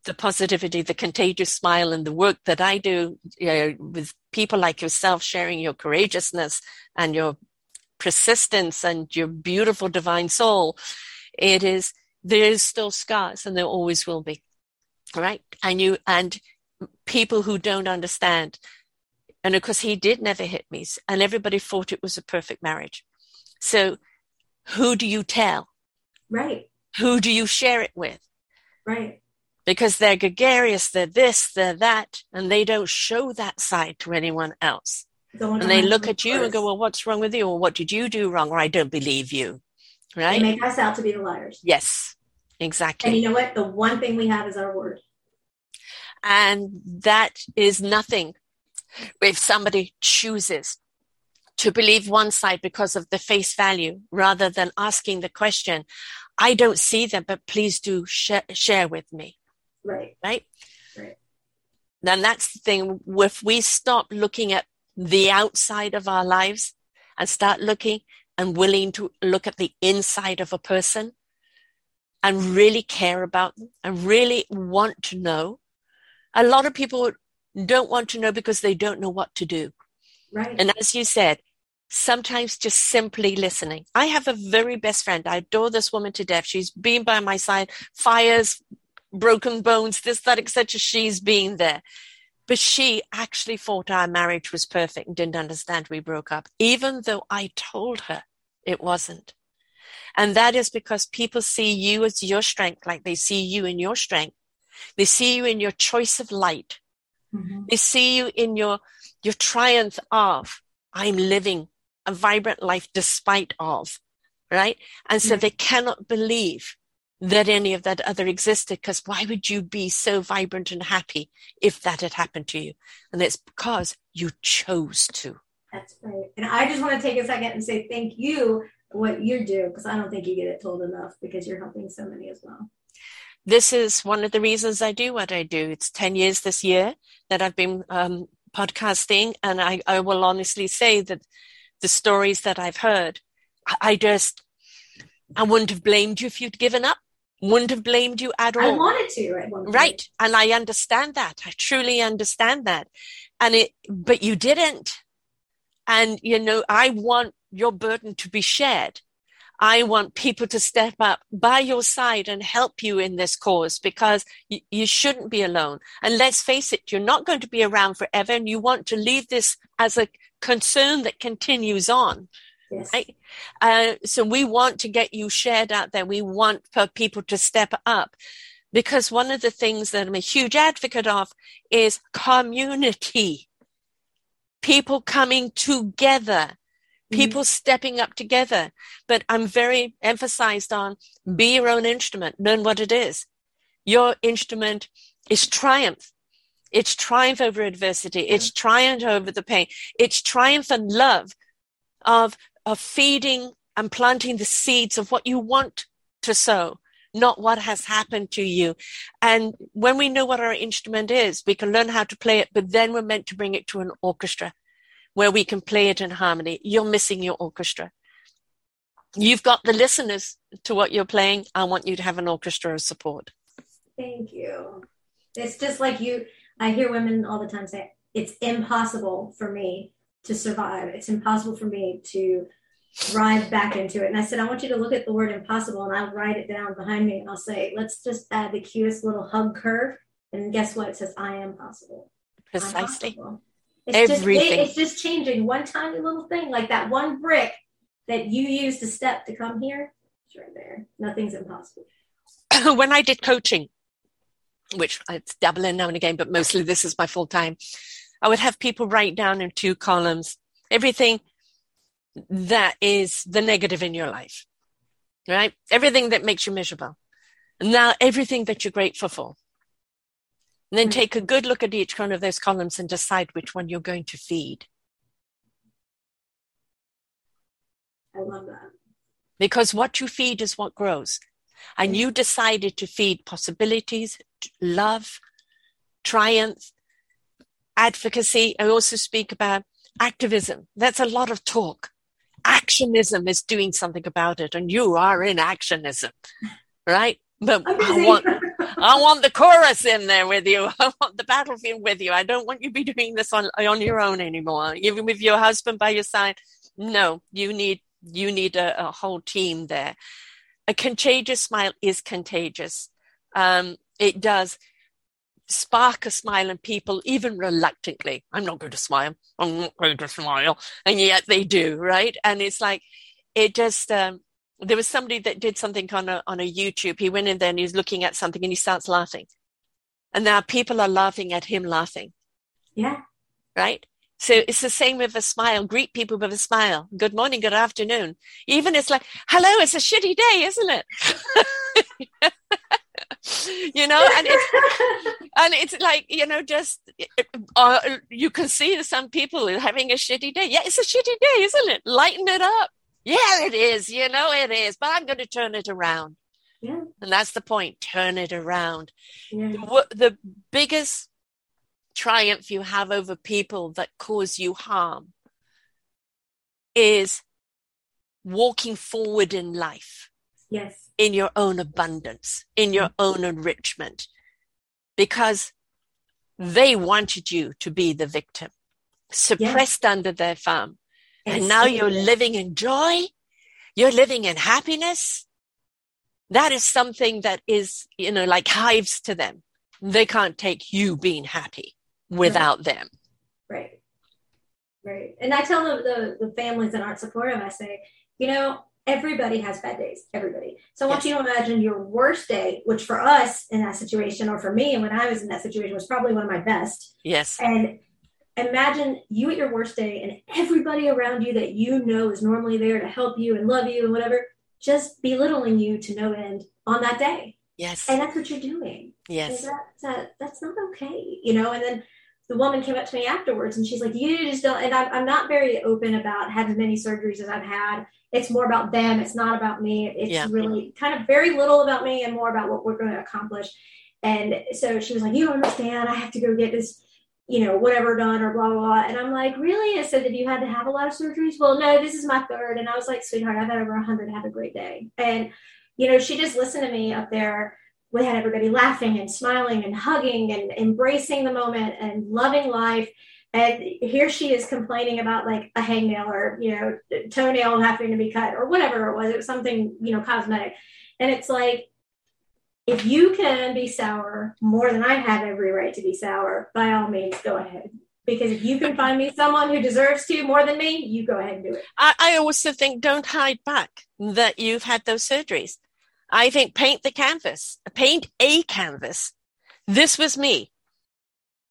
the positivity, the contagious smile, and the work that I do you know, with people like yourself, sharing your courageousness and your persistence and your beautiful divine soul. It is there is still scars, and there always will be, right? And you and people who don't understand, and of course he did never hit me, and everybody thought it was a perfect marriage. So, who do you tell? Right. Who do you share it with? Right. Because they're gregarious, they're this, they're that, and they don't show that side to anyone else. Going And they look at you and go, Well, what's wrong with you? Or what did you do wrong? Or I don't believe you. Right? They make us out to be the liars. Yes, exactly. And you know what? The one thing we have is our word. And that is nothing if somebody chooses to believe one side because of the face value rather than asking the question, I don't see them, but please do share, share with me. Right. right? Right. Then that's the thing. If we stop looking at the outside of our lives and start looking and willing to look at the inside of a person and really care about them and really want to know, a lot of people don't want to know because they don't know what to do. Right. And as you said, sometimes just simply listening. I have a very best friend. I adore this woman to death. She's been by my side, fires, broken bones, this, that, etc. She's been there. But she actually thought our marriage was perfect and didn't understand we broke up, even though I told her it wasn't. And that is because people see you as your strength, like they see you in your strength. They see you in your choice of light. Mhm. They see you in your your triumph of I'm living a vibrant life despite of, right? And so Yeah. they cannot believe that any of that other existed because why would you be so vibrant and happy if that had happened to you? And it's because you chose to. That's right. And I just want to take a second and say thank you for what you do because I don't think you get it told enough because you're helping so many as well. This is one of the reasons I do what I do. It's 10 years this year that I've been um, podcasting. And I, I will honestly say that the stories that I've heard, I, I just, I wouldn't have blamed you if you'd given up. Wouldn't have blamed you at all. I wanted to at one point. Right. And I understand that. I truly understand that. And it, but you didn't. And, you know, I want your burden to be shared. I want people to step up by your side and help you in this cause because you, you shouldn't be alone. And let's face it, you're not going to be around forever and you want to leave this as a concern that continues on. Yes. Right? Uh, so we want to get you shared out there. We want for people to step up because one of the things that I'm a huge advocate of is community. People coming together Mm-hmm. people stepping up together. But I'm very emphasized on be your own instrument, learn what it is. Your instrument is triumph. It's triumph over adversity. It's triumph over the pain. It's triumph and love of, of feeding and planting the seeds of what you want to sow, not what has happened to you. And when we know what our instrument is, we can learn how to play it, but then we're meant to bring it to an orchestra where we can play it in harmony. You're missing your orchestra. You've got the listeners to what you're playing. I want you to have an orchestra of support. Thank you. It's just like you, I hear women all the time say, it's impossible for me to survive. It's impossible for me to thrive back into it. And I said, I want you to look at the word impossible and I'll write it down behind me and I'll say, let's just add the cutest little hug curve. And guess what? It says, I am possible. Precisely. It's Everything. Just, it's just changing one tiny little thing, like that one brick that you used to step to come here. It's right there. Nothing's impossible. when I did coaching, which I dabble in now and again, but mostly this is my full time, I would have people write down in two columns everything that is the negative in your life, right? Everything that makes you miserable. Now, everything that you're grateful for. And then mm-hmm. take a good look at each one of those columns and decide which one you're going to feed. I love that. Because what you feed is what grows. And mm-hmm. you decided to feed possibilities, love, triumph, advocacy. I also speak about activism. That's a lot of talk. Actionism is doing something about it, and you are in actionism, right? But I want, I want the chorus in there with you. I want the battlefield with you. I don't want you to be doing this on on your own anymore. Even with your husband by your side. No, you need you need a, a whole team there. A contagious smile is contagious. Um, it does spark a smile in people, even reluctantly. I'm not going to smile. I'm not going to smile, and yet they do, right? And it's like it just um, there was somebody that did something on a on a YouTube. He went in there and he's looking at something and he starts laughing. And now people are laughing at him laughing. Yeah. Right? So it's the same with a smile. Greet people with a smile. Good morning, good afternoon. Even it's like, hello, it's a shitty day, isn't it? you know, and it's and it's like you know, just uh, you can see some people having a shitty day. Yeah, it's a shitty day, isn't it? Lighten it up. Yeah, it is. You know, it is. But I'm going to turn it around. Yeah. And that's the point. Turn it around. Yeah. The, the biggest triumph you have over people that cause you harm is walking forward in life. Yes. In your own abundance, in your mm-hmm. own enrichment, because they wanted you to be the victim, suppressed yes. under their thumb and now you're living in joy. You're living in happiness. That is something that is, you know, like hives to them. They can't take you being happy without right. them. Right. Right. And I tell the, the, the families that aren't supportive, I say, you know, everybody has bad days. Everybody. So I want yes. you to imagine your worst day, which for us in that situation, or for me, and when I was in that situation, was probably one of my best. Yes. And imagine you at your worst day and everybody around you that you know is normally there to help you and love you and whatever just belittling you to no end on that day yes and that's what you're doing yes that, that, that's not okay you know and then the woman came up to me afterwards and she's like you just don't and I'm, I'm not very open about having many surgeries as i've had it's more about them it's not about me it's yeah. really kind of very little about me and more about what we're going to accomplish and so she was like you don't understand i have to go get this you know, whatever done or blah, blah, blah. And I'm like, really? I said, that you had to have a lot of surgeries? Well, no, this is my third. And I was like, sweetheart, I've had over 100. Have a great day. And, you know, she just listened to me up there. We had everybody laughing and smiling and hugging and embracing the moment and loving life. And here she is complaining about like a hangnail or, you know, toenail having to be cut or whatever it was. It was something, you know, cosmetic. And it's like, if you can be sour more than I have every right to be sour, by all means, go ahead. Because if you can find me someone who deserves to more than me, you go ahead and do it. I, I also think don't hide back that you've had those surgeries. I think paint the canvas, paint a canvas. This was me,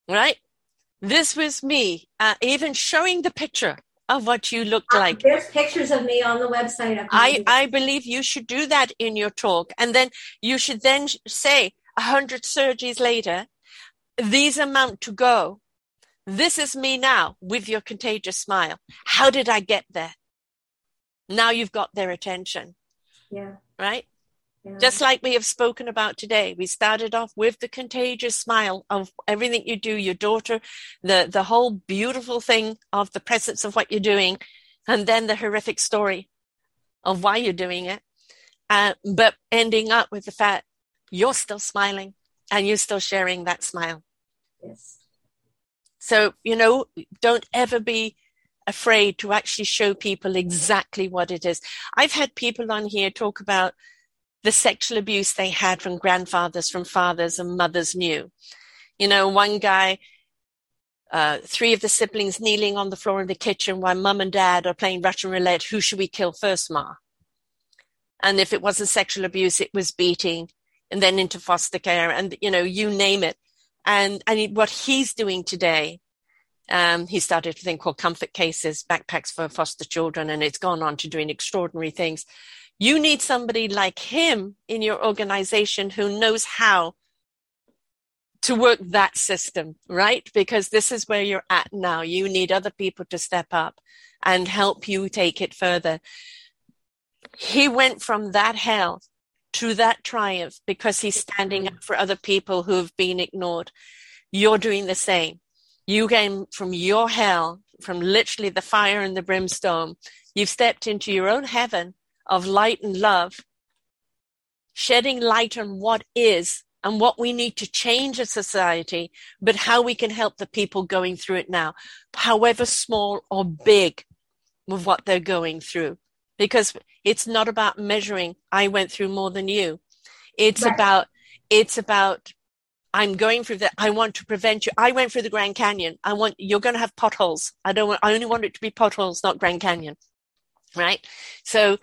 right? This was me, uh, even showing the picture of what you looked like. There's pictures of me on the website. I, I believe you should do that in your talk. And then you should then say a hundred surgeries later, these amount to go. This is me now with your contagious smile. How did I get there? Now you've got their attention. Yeah. Right? Just like we have spoken about today, we started off with the contagious smile of everything you do, your daughter, the, the whole beautiful thing of the presence of what you're doing, and then the horrific story of why you're doing it. Uh, but ending up with the fact you're still smiling and you're still sharing that smile. Yes. So, you know, don't ever be afraid to actually show people exactly what it is. I've had people on here talk about the sexual abuse they had from grandfathers, from fathers and mothers knew. You know, one guy, uh, three of the siblings kneeling on the floor in the kitchen while mum and dad are playing Russian roulette. Who should we kill first, Ma? And if it wasn't sexual abuse, it was beating and then into foster care and, you know, you name it. And, and what he's doing today, um, he started a thing called Comfort Cases, Backpacks for Foster Children, and it's gone on to doing extraordinary things. You need somebody like him in your organization who knows how to work that system, right? Because this is where you're at now. You need other people to step up and help you take it further. He went from that hell to that triumph because he's standing up for other people who have been ignored. You're doing the same. You came from your hell, from literally the fire and the brimstone. You've stepped into your own heaven of light and love, shedding light on what is and what we need to change as society, but how we can help the people going through it now, however small or big with what they're going through. Because it's not about measuring, I went through more than you. It's right. about, it's about, I'm going through that. I want to prevent you. I went through the Grand Canyon. I want, you're going to have potholes. I don't want, I only want it to be potholes, not Grand Canyon. Right. So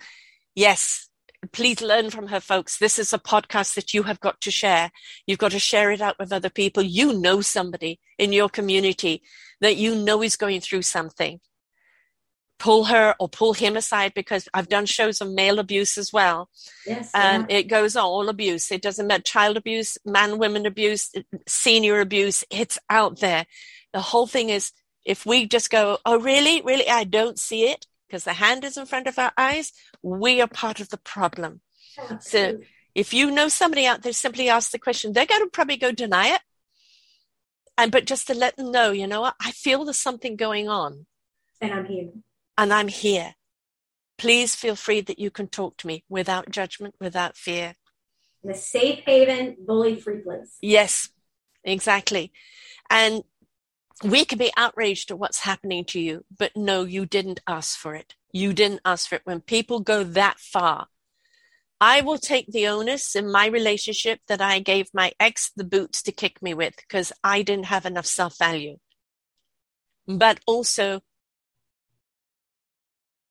yes, please learn from her, folks. This is a podcast that you have got to share. You've got to share it out with other people. You know somebody in your community that you know is going through something. Pull her or pull him aside because I've done shows on male abuse as well. Yes. Um, and yeah. it goes on all abuse. It doesn't matter child abuse, man, women abuse, senior abuse. It's out there. The whole thing is if we just go, oh, really? Really? I don't see it because the hand is in front of our eyes we are part of the problem. So if you know somebody out there, simply ask the question. They're going to probably go deny it. And but just to let them know, you know what, I feel there's something going on. And I'm here. And I'm here. Please feel free that you can talk to me without judgment, without fear. In a safe haven, bully free place. Yes, exactly. And we can be outraged at what's happening to you, but no, you didn't ask for it. You didn't ask for it. When people go that far, I will take the onus in my relationship that I gave my ex the boots to kick me with because I didn't have enough self value. But also,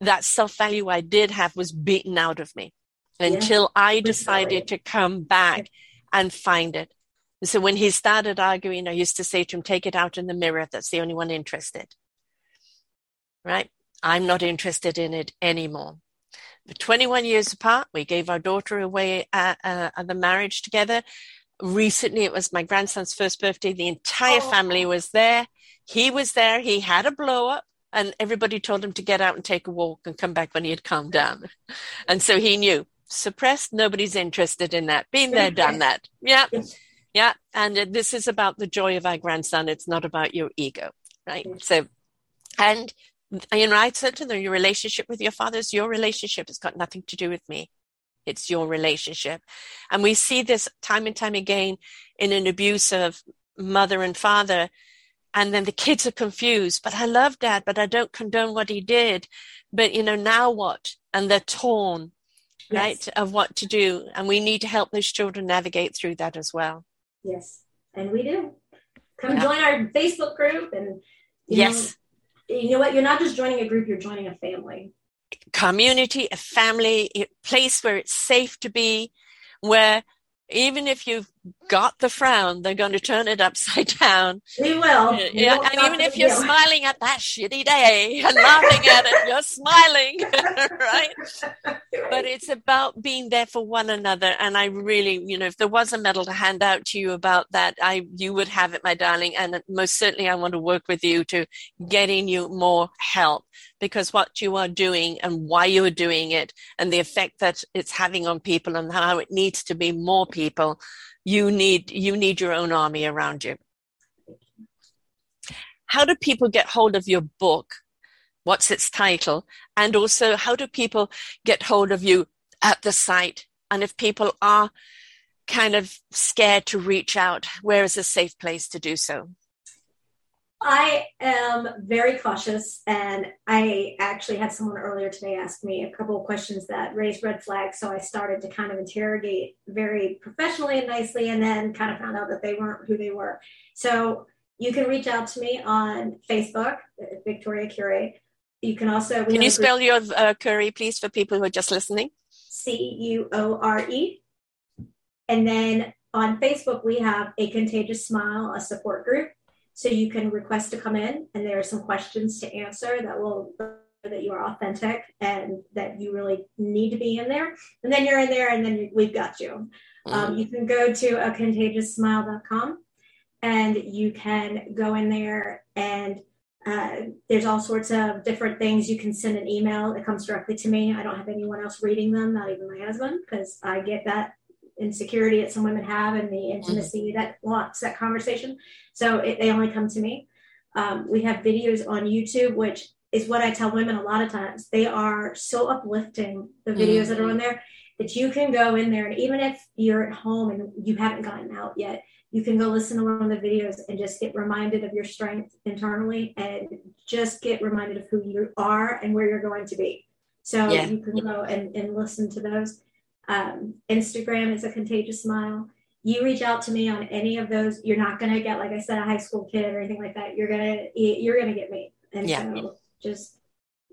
that self value I did have was beaten out of me until. I decided to come back and find it. And so when he started arguing, I used to say to him, take it out in the mirror. That's the only one interested. Right? I'm not interested in it anymore. But 21 years apart, we gave our daughter away at, uh, at the marriage together. Recently, it was my grandson's first birthday. The entire oh. family was there. He was there. He had a blow up and everybody told him to get out and take a walk and come back when he had calmed down. And so he knew suppressed. Nobody's interested in that. Been there, done that. Yeah. Yeah. And uh, this is about the joy of our grandson. It's not about your ego. Right. So, and you know, I said to them, your relationship with your father is your relationship. It's got nothing to do with me. It's your relationship. And we see this time and time again in an abuse of mother and father. and then the kids are confused but i love dad but i don't condone what he did but you know now what and they're torn yes. right of what to do and we need to help those children navigate through that as well yes. And we do. Come yeah. join our facebook group and yes know, you know what? You're not just joining a group you're joining a family. Community a family a place where it's safe to be where even if you've got the frown, they're going to turn it upside down. We will. Yeah, and even if you're smiling at that shitty day and laughing at it, you're smiling, right? But it's about being there for one another. And I really, you know, if there was a medal to hand out to you about that, I you would have it, my darling. And most certainly, I want to work with you to getting you more help because what you are doing and why you're doing it and the effect that it's having on people and how it needs to be more people you need you need your own army around you. How do people get hold of your book? What's its title? And also how do people get hold of you at the site? And if people are kind of scared to reach out where is a safe place to do so I am very cautious, and I actually had someone earlier today ask me a couple of questions that raised red flags. So I started to kind of interrogate very professionally and nicely, and then kind of found out that they weren't who they were. So you can reach out to me on Facebook, Victoria Coure. You can also. Can you spell your uh, Coure, please, for people who are just listening? C U O R E. And then on Facebook, we have a Contagious Smile, a support group. So you can request to come in, and there are some questions to answer that will that you are authentic and that you really need to be in there. And then you're in there, and then we've got you. Um, mm-hmm. Um, you can go to a contagiousmile.com and you can go in there and uh, there's all sorts of different things. You can send an email. It comes directly to me. I don't have anyone else reading them, not even my husband, because I get that insecurity that some women have and the intimacy mm-hmm. that wants that conversation. So it, they only come to me. Um, we have videos on YouTube, which is what I tell women a lot of times. They are so uplifting, the videos mm-hmm. that are on mm-hmm. there, that you can go in there. And even if you're at home and you haven't gotten out yet, you can go listen to one of the videos and just get reminded of your strength internally and just get reminded of who you are and where you're going to be. So yeah. you can go and, and listen to those. Um, Instagram is a contagious smile. You reach out to me on any of those, you're not going to get, like I said, a high school kid or anything like that. You're gonna you're gonna get me, and yeah. so just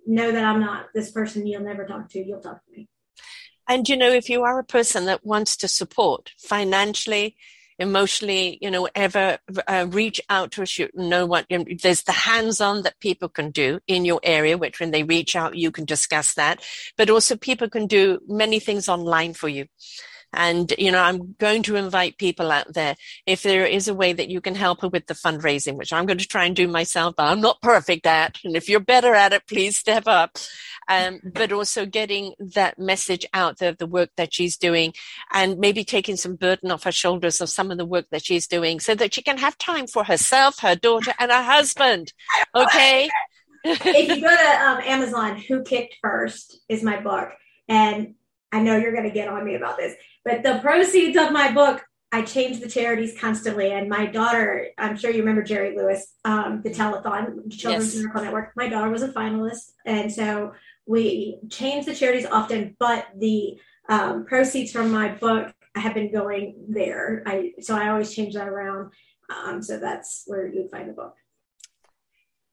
know that I'm not this person you'll never talk to. You'll talk to me. And you know, if you are a person that wants to support financially, emotionally, you know, ever uh, reach out to us. You know what, you know, there's the hands on that people can do in your area, which when they reach out, you can discuss that. But also people can do many things online for you. And, you know, I'm going to invite people out there. If there is a way that you can help her with the fundraising, which I'm going to try and do myself, but I'm not perfect at. And if you're better at it, please step up. Um, but also getting that message out there, the work that she's doing and maybe taking some burden off her shoulders of some of the work that she's doing so that she can have time for herself, her daughter and her husband. Okay. if you go to um, Amazon, Who Kicked First is my book. And I know you're going to get on me about this, but the proceeds of my book, I change the charities constantly. And my daughter, I'm sure you remember Jerry Lewis, um, the telethon, Children's yes. Miracle Network. My daughter was a finalist. And so we change the charities often, but the um, proceeds from my book have been going there. I so I always change that around. Um, so that's where you'd find the book.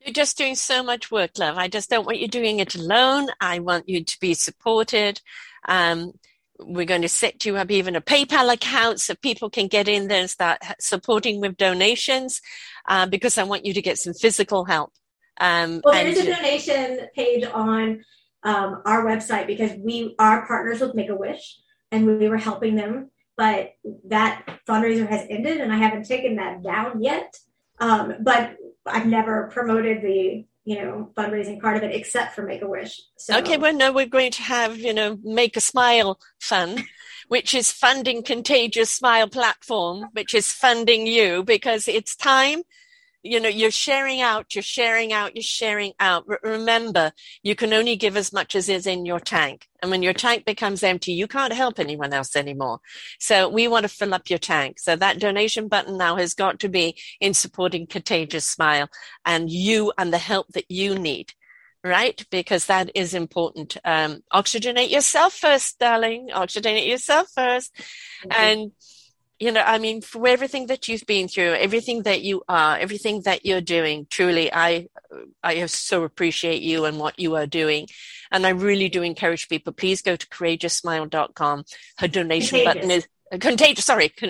You're just doing so much work, love. I just don't want you doing it alone. I want you to be supported. Um, we're going to set you up even a PayPal account so people can get in there and start supporting with donations uh, because I want you to get some physical help. Um, well, there's a donation page on um, our website because we are partners with Make a Wish and we were helping them, but that fundraiser has ended and I haven't taken that down yet. Um, but I've never promoted the you know fundraising part of it except for Make a Wish. So. Okay, well, no, we're going to have you know Make a Smile Fund. which is funding Contagious Smile platform, which is funding you because it's time you know, you're sharing out, you're sharing out, you're sharing out. remember, you can only give as much as is in your tank. And when your tank becomes empty, you can't help anyone else anymore. So we want to fill up your tank. So that donation button now has got to be in supporting Contagious Smile and you and the help that you need right? Because that is important. Um, oxygenate yourself first, darling. Oxygenate yourself 1st And you know, I mean, for everything that you've been through, everything that you are, everything that you're doing, truly, I, I so appreciate you and what you are doing. And I really do encourage people, please go to courageoussmile.com. Her donation contagious. button is uh, contagious. Sorry.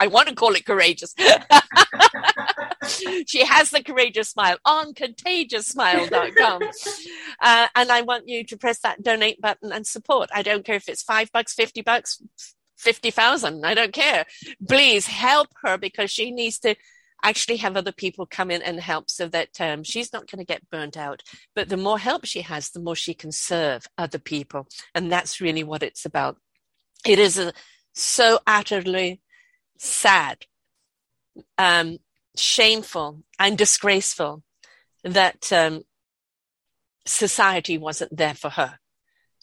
I want to call it courageous. she has the courageous smile on contagiousmile.com. Uh, and I want you to press that donate button and support. I don't care if it's five bucks, 50 bucks, 50,000. I don't care. Please help her because she needs to actually have other people come in and help so that um, she's not going to get burnt out. But the more help she has, the more she can serve other people. And that's really what it's about. It is a, so utterly sad, um, shameful, and disgraceful that um, society wasn't there for her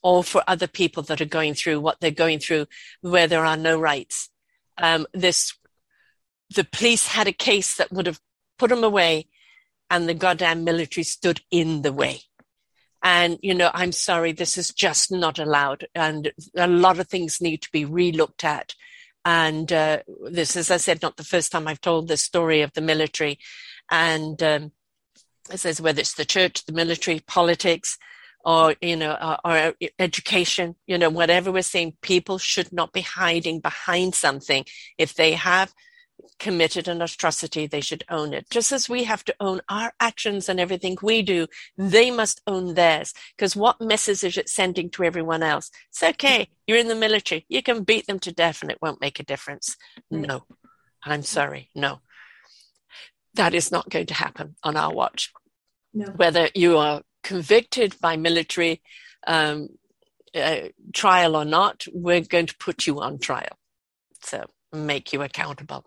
or for other people that are going through what they're going through where there are no rights. Um, this, the police had a case that would have put them away and the goddamn military stood in the way. And, you know, I'm sorry, this is just not allowed. And a lot of things need to be relooked at. And uh, this, as I said, not the first time I've told the story of the military. And um, it says whether it's the church, the military, politics, or you know uh, or, or, uh, education you know whatever we're saying people should not be hiding behind something. If they have committed an atrocity they should own it. Just as we have to own our actions and everything we do they must own theirs. Because what message is it sending to everyone else? It's okay. You're in the military. You can beat them to death and it won't make a difference. No. I'm sorry. No. That is not going to happen on our watch. No. whether you are convicted by military um, uh, trial or not, we're going to put you on trial. So make you accountable.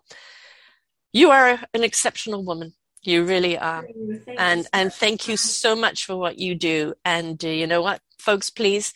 You are an exceptional woman. You really are. and and thank you so much for what you do. And uh, you know what, folks, please,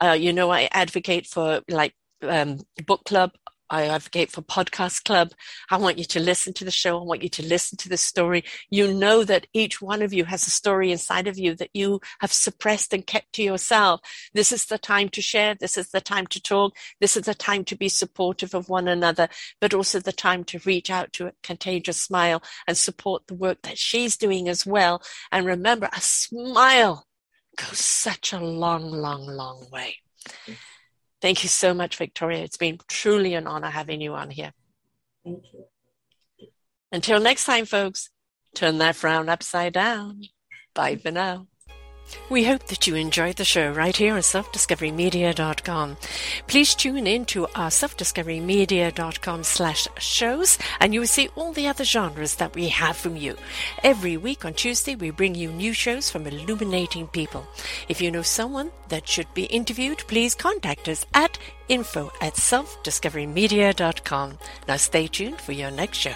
uh, you know I advocate for like um, book club I advocate for Podcast Club. I want you to listen to the show. I want you to listen to the story. You know that each one of you has a story inside of you that you have suppressed and kept to yourself. This is the time to share. This is the time to talk. This is the time to be supportive of one another, but also the time to reach out to a contagious smile and support the work that she's doing as well. And remember, a smile goes such a long, long, long way. Mm-hmm. Thank you so much, Victoria. It's been truly an honor having you on here. Thank you. Until next time, folks, turn that frown upside down. Bye for now. We hope that you enjoyed the show right here on selfdiscoverymedia.com. Please tune in to our selfdiscoverymedia.com slash shows and you will see all the other genres that we have from you. Every week on Tuesday, we bring you new shows from illuminating people. If you know someone that should be interviewed, please contact us at info at selfdiscoverymedia.com. Now stay tuned for your next show.